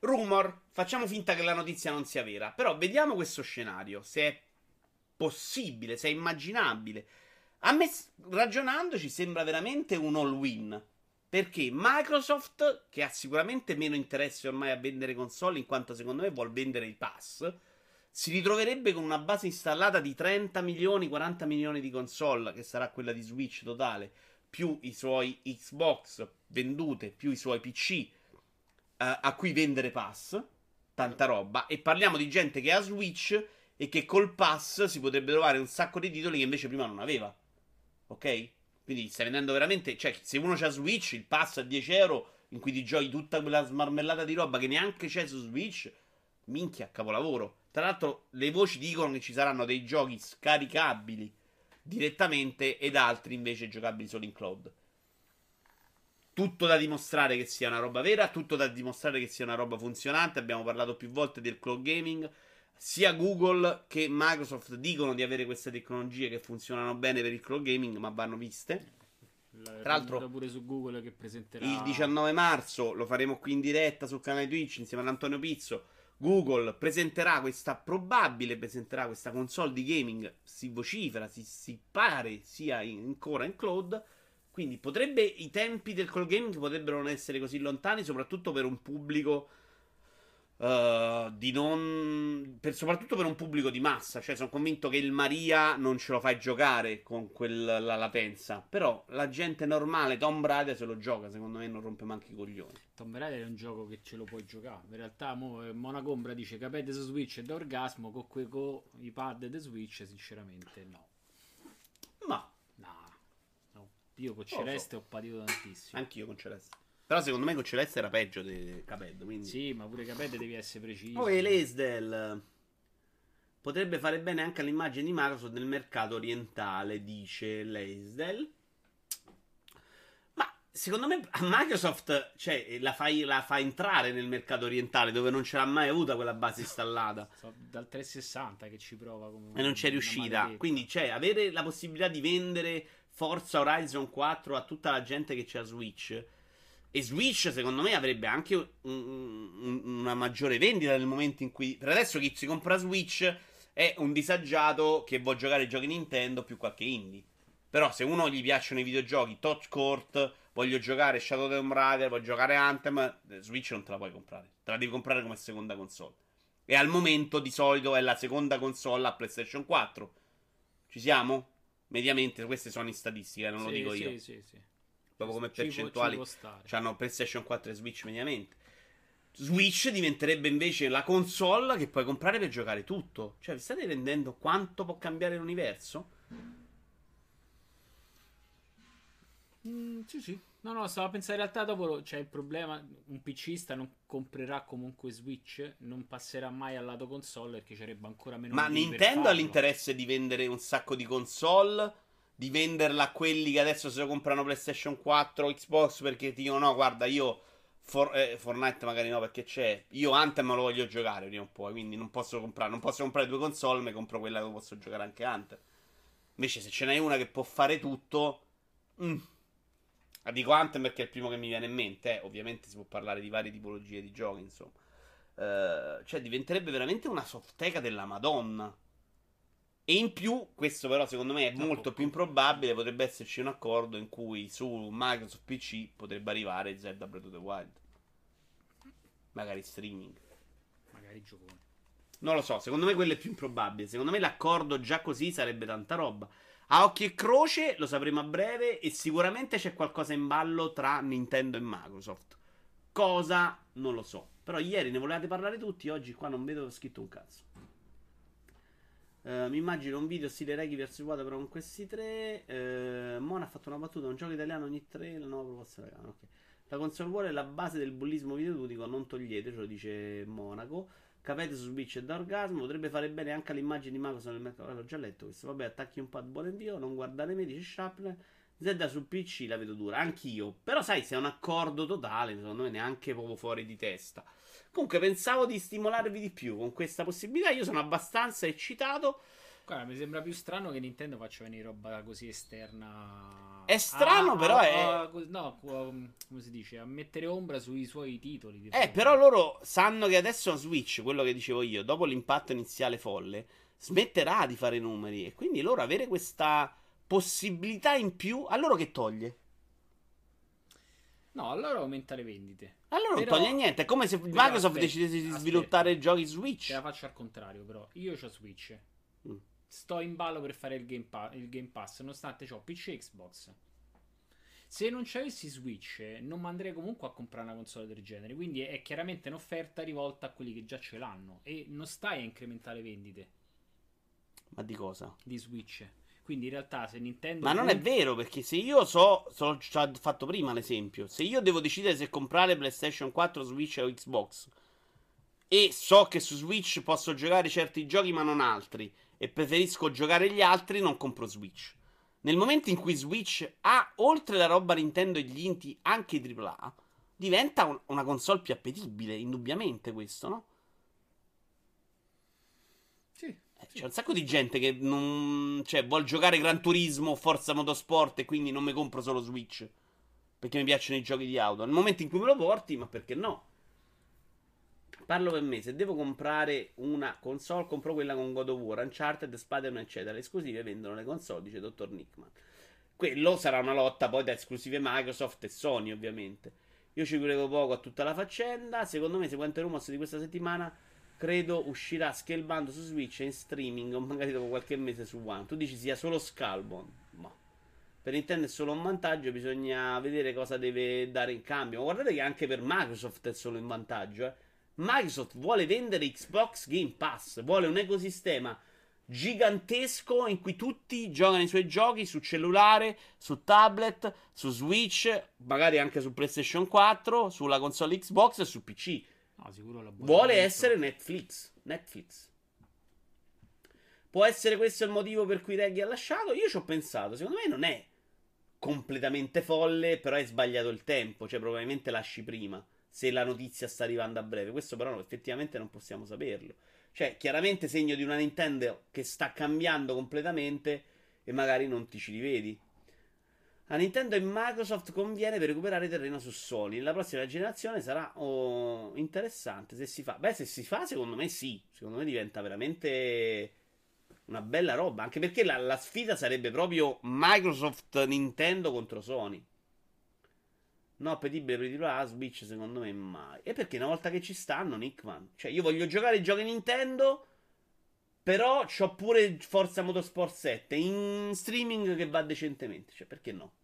Rumor, facciamo finta che la notizia non sia vera, però vediamo questo scenario, se è possibile, se è immaginabile. A me, ragionandoci, sembra veramente un all-win. Perché Microsoft, che ha sicuramente meno interesse ormai a vendere console, in quanto secondo me vuol vendere i pass, si ritroverebbe con una base installata di 30 milioni, 40 milioni di console, che sarà quella di Switch totale, più i suoi Xbox vendute, più i suoi PC eh, a cui vendere pass, tanta roba, e parliamo di gente che ha Switch e che col pass si potrebbe trovare un sacco di titoli che invece prima non aveva. Ok? Quindi stai vendendo veramente. Cioè, se uno c'ha Switch, il pass a 10 euro in cui ti giochi tutta quella smarmellata di roba che neanche c'è su Switch, minchia, capolavoro. Tra l'altro, le voci dicono che ci saranno dei giochi scaricabili direttamente ed altri invece giocabili solo in cloud. Tutto da dimostrare che sia una roba vera, tutto da dimostrare che sia una roba funzionante. Abbiamo parlato più volte del cloud gaming. Sia Google che Microsoft dicono di avere queste tecnologie che funzionano bene per il cloud gaming, ma vanno viste. Tra l'altro- pure su Google che presenterà Il 19 marzo lo faremo qui in diretta sul canale Twitch insieme ad Antonio Pizzo. Google presenterà questa probabile presenterà questa console di gaming. Si vocifera, si, si pare sia in- ancora in cloud. Quindi potrebbe i tempi del call gaming potrebbero non essere così lontani, soprattutto per un pubblico Uh, di non. Per, soprattutto per un pubblico di massa. Cioè, sono convinto che il Maria non ce lo fai giocare con quella latenza. Però la gente normale, Tom Raider, se lo gioca. Secondo me non rompe manco i coglioni. Tomb Raider è un gioco che ce lo puoi giocare. In realtà, mo, eh, Monacombra dice capete su Switch è da orgasmo. Con, que, con i pad di Switch, sinceramente, no. Ma no. Io con so. Celeste ho patito tantissimo. anch'io con Celeste. Però secondo me con Celeste era peggio di Caped. Quindi. Sì, ma pure capete devi essere preciso. Poi Lesdell potrebbe fare bene anche all'immagine di Microsoft nel mercato orientale, dice Lesdell. Ma secondo me a Microsoft cioè, la, fai, la fa entrare nel mercato orientale dove non ce l'ha mai avuta quella base installata. So, dal 360 che ci prova come E non c'è riuscita. maledetta. Quindi, cioè, avere la possibilità di vendere Forza Horizon 4 a tutta la gente che c'ha Switch. E Switch, secondo me, avrebbe anche un- un- una maggiore vendita nel momento in cui. Per adesso chi si compra Switch è un disagiato che vuole giocare i giochi Nintendo più qualche indie. Però, se uno gli piacciono i videogiochi, Touch Court, voglio giocare Shadow of the Tomb Raider, voglio giocare Anthem, eh, Switch non te la puoi comprare. Te la devi comprare come seconda console. E al momento, di solito, è la seconda console a PlayStation 4. Ci siamo? Mediamente, queste sono in statistica, non lo Sì, dico sì, io. Sì, sì. Proprio come Ci percentuali. ci. C'hanno PlayStation 4 e Switch mediamente. Switch diventerebbe invece la console che puoi comprare per giocare tutto. Cioè, vi state rendendo quanto può cambiare l'universo? Mm, sì, sì. No, no, stavo a pensare in realtà dopo c'è il problema, un PCista non comprerà comunque Switch, non passerà mai al lato console perché ci sarebbe ancora meno Ma Nintendo ha l'interesse di vendere un sacco di console, di venderla a quelli che adesso se lo comprano PlayStation 4 o Xbox perché dicono no, guarda, io For- eh, Fortnite magari no perché c'è, io Anthem lo voglio giocare prima o poi, quindi non posso comprare, non posso comprare due console, mi compro quella che posso giocare anche Anthem. Invece se ce n'è una che può fare tutto mm. Dico Anthem perché è il primo che mi viene in mente, eh. ovviamente si può parlare di varie tipologie di giochi, insomma. Eh, cioè diventerebbe veramente una softeca della Madonna. E in più, questo però secondo me è molto più improbabile, potrebbe esserci un accordo in cui su Microsoft PC potrebbe arrivare Zelda Breath of the Wild. Magari streaming. Magari giocone. Non lo so, secondo me quello è più improbabile. Secondo me l'accordo già così sarebbe tanta roba. A occhio e croce lo sapremo a breve e sicuramente c'è qualcosa in ballo tra Nintendo e Microsoft. Cosa? Non lo so. Però ieri ne volevate parlare tutti, oggi qua non vedo scritto un cazzo. Eh, mi immagino un video stile Reiki vs Vuoto però con questi tre. Eh, Mona ha fatto una battuta, un gioco italiano ogni tre, la nuova proposta italiana. Ok. La console war è la base del bullismo videoludico, non togliete, ce lo dice Monaco. Capete su Switch è da orgasmo, potrebbe fare bene anche all'immagine di Microsoft nel mercato. L'ho già letto questo. Vabbè, attacchi un pad buon invio, non guardare me, dice Sharpner. Zelda su PC la vedo dura, anch'io. Però sai, se è un accordo totale, secondo me neanche proprio fuori di testa. Comunque pensavo di stimolarvi di più con questa possibilità. Io sono abbastanza eccitato. Guarda, mi sembra più strano che Nintendo faccia venire roba così esterna. È strano, Ah, però ah, è- ah, no, co- come si dice? A mettere ombra sui suoi titoli. Eh, però loro sanno che adesso Switch, quello che dicevo io, dopo l'impatto iniziale folle, smetterà di fare numeri. E quindi loro avere questa possibilità in più, a loro che toglie? No, allora aumenta le vendite. Allora non Però- toglie niente. È come se Però Microsoft aspetta, decidesse di aspetta. sviluppare giochi Switch. Te la faccio al contrario, però. Io ho Switch. Mm. Sto in ballo per fare il Game, Pa- il Game Pass, nonostante ho PC e Xbox. Se non ci avessi Switch, non mi andrei comunque a comprare una console del genere. Quindi è chiaramente un'offerta rivolta a quelli che già ce l'hanno. E non stai a incrementare vendite Ma di cosa? di Switch. Quindi in realtà se Nintendo. Ma non è vero, perché se io so, so ci ho fatto prima l'esempio, se io devo decidere se comprare PlayStation 4, Switch o Xbox e so che su Switch posso giocare certi giochi ma non altri e preferisco giocare gli altri, non compro Switch. Nel momento in cui Switch ha, oltre la roba Nintendo e gli inti, anche i AAA, diventa un- una console più appetibile, indubbiamente questo, no? Sì. Eh, C'è un sacco di gente che non. Cioè, vuol giocare Gran Turismo, Forza Motorsport e quindi non mi compro solo Switch. Perché mi piacciono i giochi di auto. Nel momento in cui me lo porti, ma perché no? Parlo per me, se devo comprare una console, compro quella con God of War, Uncharted, Spider-Man, eccetera. Le esclusive vendono le console, dice Dottor Nickman. quello sarà una lotta poi da esclusive Microsoft e Sony, ovviamente. Io ci credo poco a tutta la faccenda. Secondo me, seguendo i rumors di questa settimana, credo uscirà Scalebound su Switch e in streaming, o magari dopo qualche mese su One. Tu dici sia solo Scalebound? Ma per Nintendo è solo un vantaggio, bisogna vedere cosa deve dare in cambio. Ma guardate che anche per Microsoft è solo in vantaggio. Eh. Microsoft vuole vendere Xbox Game Pass, vuole un ecosistema gigantesco in cui tutti giocano i suoi giochi su cellulare, su tablet, su Switch, magari anche su PlayStation 4, sulla console Xbox e su PC. No, sicuro Vuole essere Netflix. Netflix. Può essere questo il motivo per cui Reggie ha lasciato? Io ci ho pensato, secondo me non è completamente folle, però hai sbagliato il tempo, cioè probabilmente lasci prima, se la notizia sta arrivando a breve. Questo però effettivamente non possiamo saperlo. Cioè, chiaramente segno di una Nintendo che sta cambiando completamente e magari non ti ci rivedi. A Nintendo e Microsoft conviene per recuperare terreno su Sony. La prossima generazione sarà oh, interessante se si fa. Beh, se si fa, secondo me sì. Secondo me diventa veramente una bella roba. Anche perché la, la sfida sarebbe proprio Microsoft Nintendo contro Sony. No, appetibile per ritirare la Switch, secondo me mai. E perché una volta che ci stanno, Nickman. Cioè, io voglio giocare i giochi Nintendo. Però ho pure Forza Motorsport 7 in streaming che va decentemente. Cioè, perché no?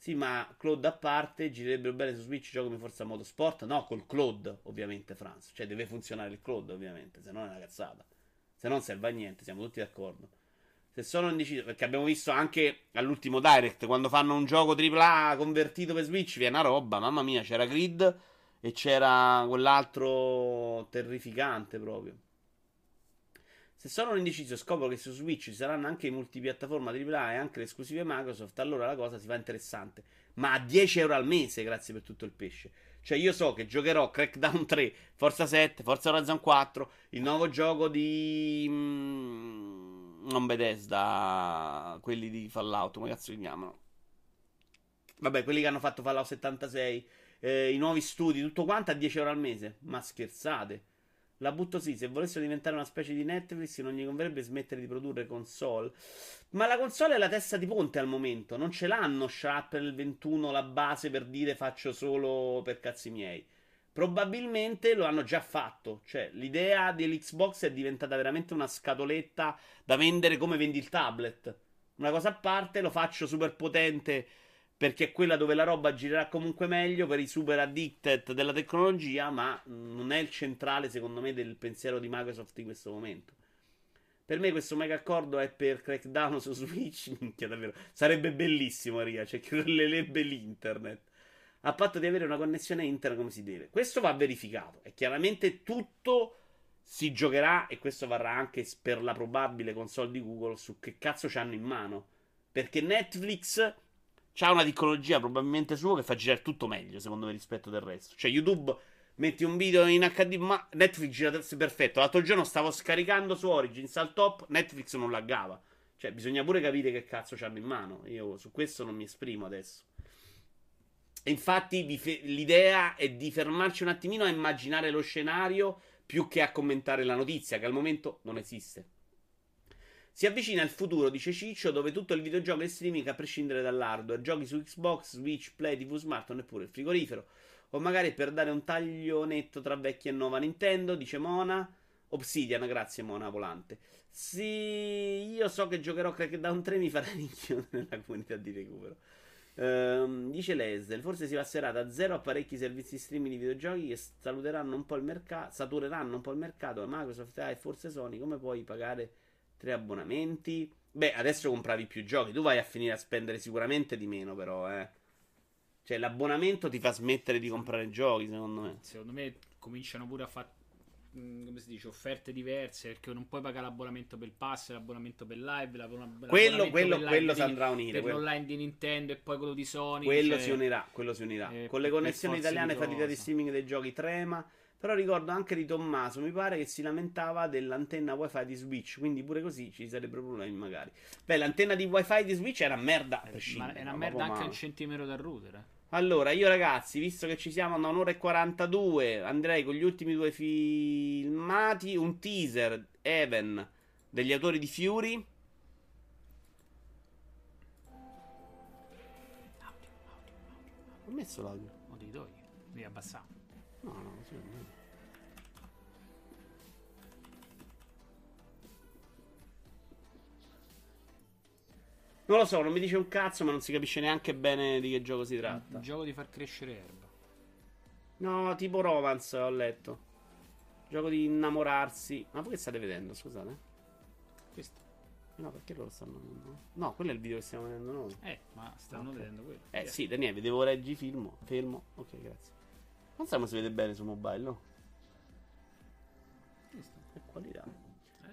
Sì, ma Cloud a parte, girerebbero bene su Switch giochi come Forza Motorsport? No, col Cloud, ovviamente, Franz. Cioè, deve funzionare il Cloud, ovviamente, se no è una cazzata. Se no non serve a niente, siamo tutti d'accordo. Se sono indeciso, perché abbiamo visto anche all'ultimo Direct, quando fanno un gioco AAA convertito per Switch, viene una roba, mamma mia, c'era Grid e c'era quell'altro terrificante proprio. Se sono indeciso e scopro che su Switch ci saranno anche i multipiattaforma AAA e anche le esclusive Microsoft, allora la cosa si fa interessante. Ma a 10 euro al mese, grazie per tutto il pesce. Cioè, io so che giocherò Crackdown 3, Forza 7, Forza Horizon 4, il nuovo gioco di. Mm, non Bethesda, quelli di Fallout, come cazzo li chiamano? Vabbè, quelli che hanno fatto Fallout 76, eh, i nuovi studi, tutto quanto a 10 euro al mese. Ma scherzate? La butto sì, se volessero diventare una specie di Netflix non gli converrebbe smettere di produrre console. Ma la console è la testa di ponte al momento, non ce l'hanno Sharp nel 21 la base per dire faccio solo per cazzi miei. Probabilmente lo hanno già fatto. Cioè, l'idea dell'Xbox è diventata veramente una scatoletta da vendere come vendi il tablet. Una cosa a parte, lo faccio super potente perché è quella dove la roba girerà comunque meglio per i super addicted della tecnologia, ma non è il centrale, secondo me, del pensiero di Microsoft in questo momento. Per me questo mega accordo è per Crackdown su Switch. Minchia, davvero. Sarebbe bellissimo, Ria. Cioè, chiuderebbe l'internet a patto di avere una connessione interna come si deve. Questo va verificato e chiaramente tutto si giocherà e questo varrà anche per la probabile console di Google su che cazzo c'hanno in mano. Perché Netflix ha una tecnologia probabilmente sua che fa girare tutto meglio, secondo me, rispetto del resto. Cioè YouTube metti un video in HD, ma Netflix gira perfetto. L'altro giorno stavo scaricando su Origins al top, Netflix non laggava. Cioè, bisogna pure capire che cazzo c'hanno in mano. Io su questo non mi esprimo adesso. Infatti, l'idea è di fermarci un attimino a immaginare lo scenario più che a commentare la notizia, che al momento non esiste. Si avvicina il futuro, dice Ciccio, dove tutto il videogioco è streaming a prescindere dall'hardware. Giochi su Xbox, Switch, Play, TV Smart, non è pure il frigorifero. O magari per dare un taglio netto tra vecchia e nuova Nintendo, dice Mona. Obsidian, grazie Mona Volante. Sì, io so che giocherò Crackdown 3 mi farà rinchiudere nella comunità di recupero. Ehm, dice Lesel, forse si passerà da zero a parecchi servizi streaming di videogiochi che saluteranno un po' il mercato, satureranno un po' il mercato, Microsoft e forse Sony, come puoi pagare tre abbonamenti? Beh, adesso compravi più giochi, tu vai a finire a spendere sicuramente di meno però, eh. Cioè, l'abbonamento ti fa smettere di comprare giochi, secondo me. Secondo me cominciano pure a fare Mm, come si dice, offerte diverse perché non puoi pagare l'abbonamento per il pass, l'abbonamento per live, l'abbonamento quello, quello, per quello si andrà a unire. Per quello. l'online di Nintendo e poi quello di Sony. Quello cioè, si unirà, quello si unirà. Eh, Con le connessioni italiane fatica di streaming dei giochi trema. Però ricordo anche di Tommaso, mi pare che si lamentava dell'antenna wifi di Switch, quindi pure così ci sarebbero problemi magari. Beh, l'antenna di wifi di Switch era merda. Eh, ma è una merda anche un centimetro dal router. Eh. Allora, io ragazzi, visto che ci siamo da un'ora e 42, andrei con gli ultimi due filmati, un teaser, Even, degli autori di Fury. messo l'audio? O ti togli. Devi abbassare. No, no, così va Non lo so, non mi dice un cazzo, ma non si capisce neanche bene di che gioco si tratta. Il gioco di far crescere erba. No, tipo Romance, ho letto. Gioco di innamorarsi. Ma voi che state vedendo, scusate? Questo. No, perché loro stanno vedendo? No, quello è il video che stiamo vedendo noi. Eh, ma stanno Ok. vedendo quello. Eh Via. sì, Daniele, vedevo leggi film, fermo. Ok, grazie. Non so se si vede bene su mobile, no? Questo. Che qualità. Eh,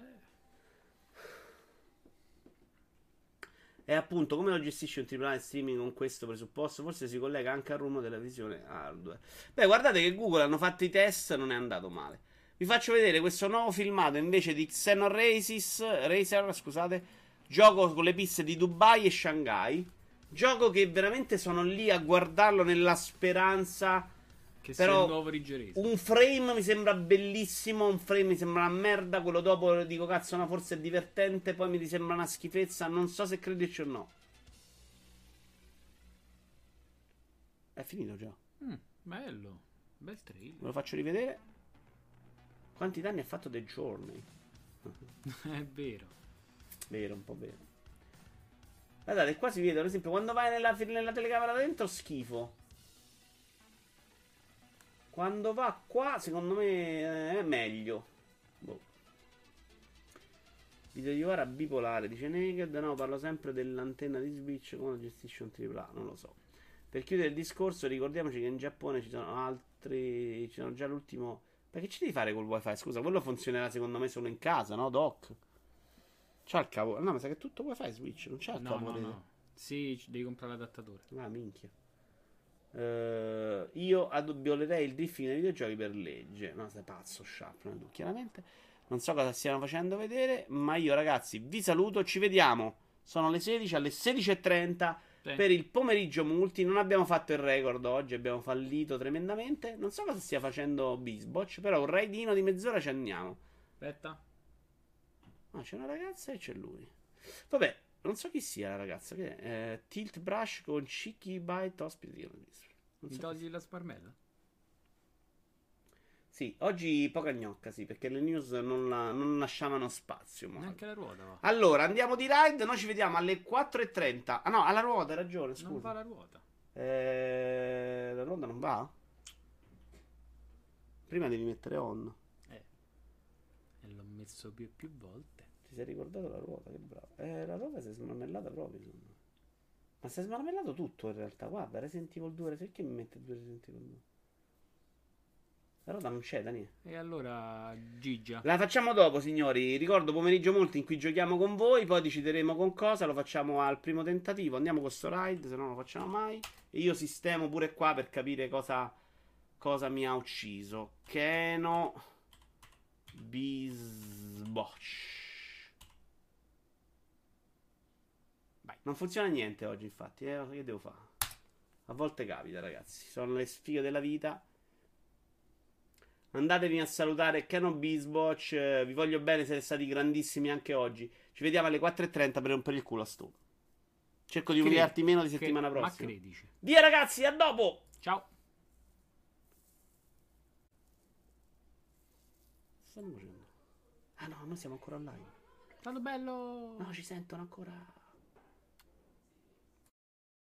E appunto, come lo gestisce un AAA streaming con questo presupposto? Forse si collega anche al rumore della visione hardware. Beh, guardate che Google hanno fatto i test, non è andato male. Vi faccio vedere questo nuovo filmato invece di Xenon Races, Racer, scusate, gioco con le piste di Dubai e Shanghai. Gioco che veramente sono lì a guardarlo nella speranza. Che Però- il nuovo Riggerese. Un frame mi sembra bellissimo, un frame mi sembra una merda, quello dopo dico cazzo, no, forse è divertente, poi mi sembra una schifezza, non so se crederci o no. È finito già. Mm, bello. Bel trailer. Ve lo faccio rivedere. Quanti danni ha fatto The Journey? è vero. Vero, un po' vero. Guardate, qua si vede, ad esempio, quando vai nella, nella telecamera dentro, schifo. Quando va qua, secondo me eh, è meglio. Boh. Video di ora bipolare, dice Naked. No, parlo sempre dell'antenna di Switch. Come lo gestisce un AAA? Non lo so. Per chiudere il discorso, ricordiamoci che in Giappone ci sono altri. Ci sono già l'ultimo. Perché ci devi fare col wifi? Scusa, quello funzionerà secondo me solo in casa, no, Doc? C'ha il cavo. No, ma sa che è tutto wifi Switch, non c'ha il No, cavo no, no. Sì, devi comprare l'adattatore. Ah, minchia. Eh, io abbiolerei il drifting nei videogiochi per legge. No, sei pazzo, Sharp, non è tu, chiaramente. Non so cosa stiano facendo vedere, ma io ragazzi vi saluto, ci vediamo. Sono le 16 alle 16.30 Sì. per il pomeriggio multi. Non abbiamo fatto il record oggi, abbiamo fallito tremendamente. Non so cosa stia facendo Bisbotch, però un raidino di mezz'ora ci andiamo. Aspetta. Ah, c'è una ragazza e c'è lui. Vabbè, non so chi sia la ragazza. Che è? Eh, Tilt Brush con Chicky Bite Hospital. Non so togli la sparmella? Sì, oggi poca gnocca, sì, perché le news non, la- non lasciavano spazio. ma- Neanche la ruota va. Allora, andiamo di ride, noi ci vediamo alle 4.30. Ah no, alla ruota, hai ragione, Non scusa. va la ruota. Eh, la ruota non va? Prima devi mettere on. Eh. E l'ho messo più e più volte. Sei ricordato la ruota, che bravo. Eh, la ruota si è smarmellata proprio, secondo me. Ma si è smarmellato tutto in realtà. Guarda, Resident Evil 2, perché mi mette due Resident Evil 2? La ruota non c'è, Daniele. E allora, Gigia. La facciamo dopo, signori. Ricordo pomeriggio molto in cui giochiamo con voi. Poi decideremo con cosa. Lo facciamo al primo tentativo. Andiamo con sto ride, se no non lo facciamo mai. E io sistemo pure qua per capire cosa, cosa mi ha ucciso. Keno Bisbotch. Non funziona niente oggi, infatti. Eh, che devo fare? A volte capita, ragazzi. Sono le sfighe della vita. Andatevi a salutare Canon Bisbotch. eh, Vi voglio bene, siete stati grandissimi anche oggi. Ci vediamo alle 4.30 per rompere il culo a sto. Cerco di umiliarti meno di che- settimana Ma prossima. credici. Via ragazzi, a dopo! Ciao. Stanno facendo? Ah no, noi siamo ancora online. Stato bello. No, ci sentono ancora.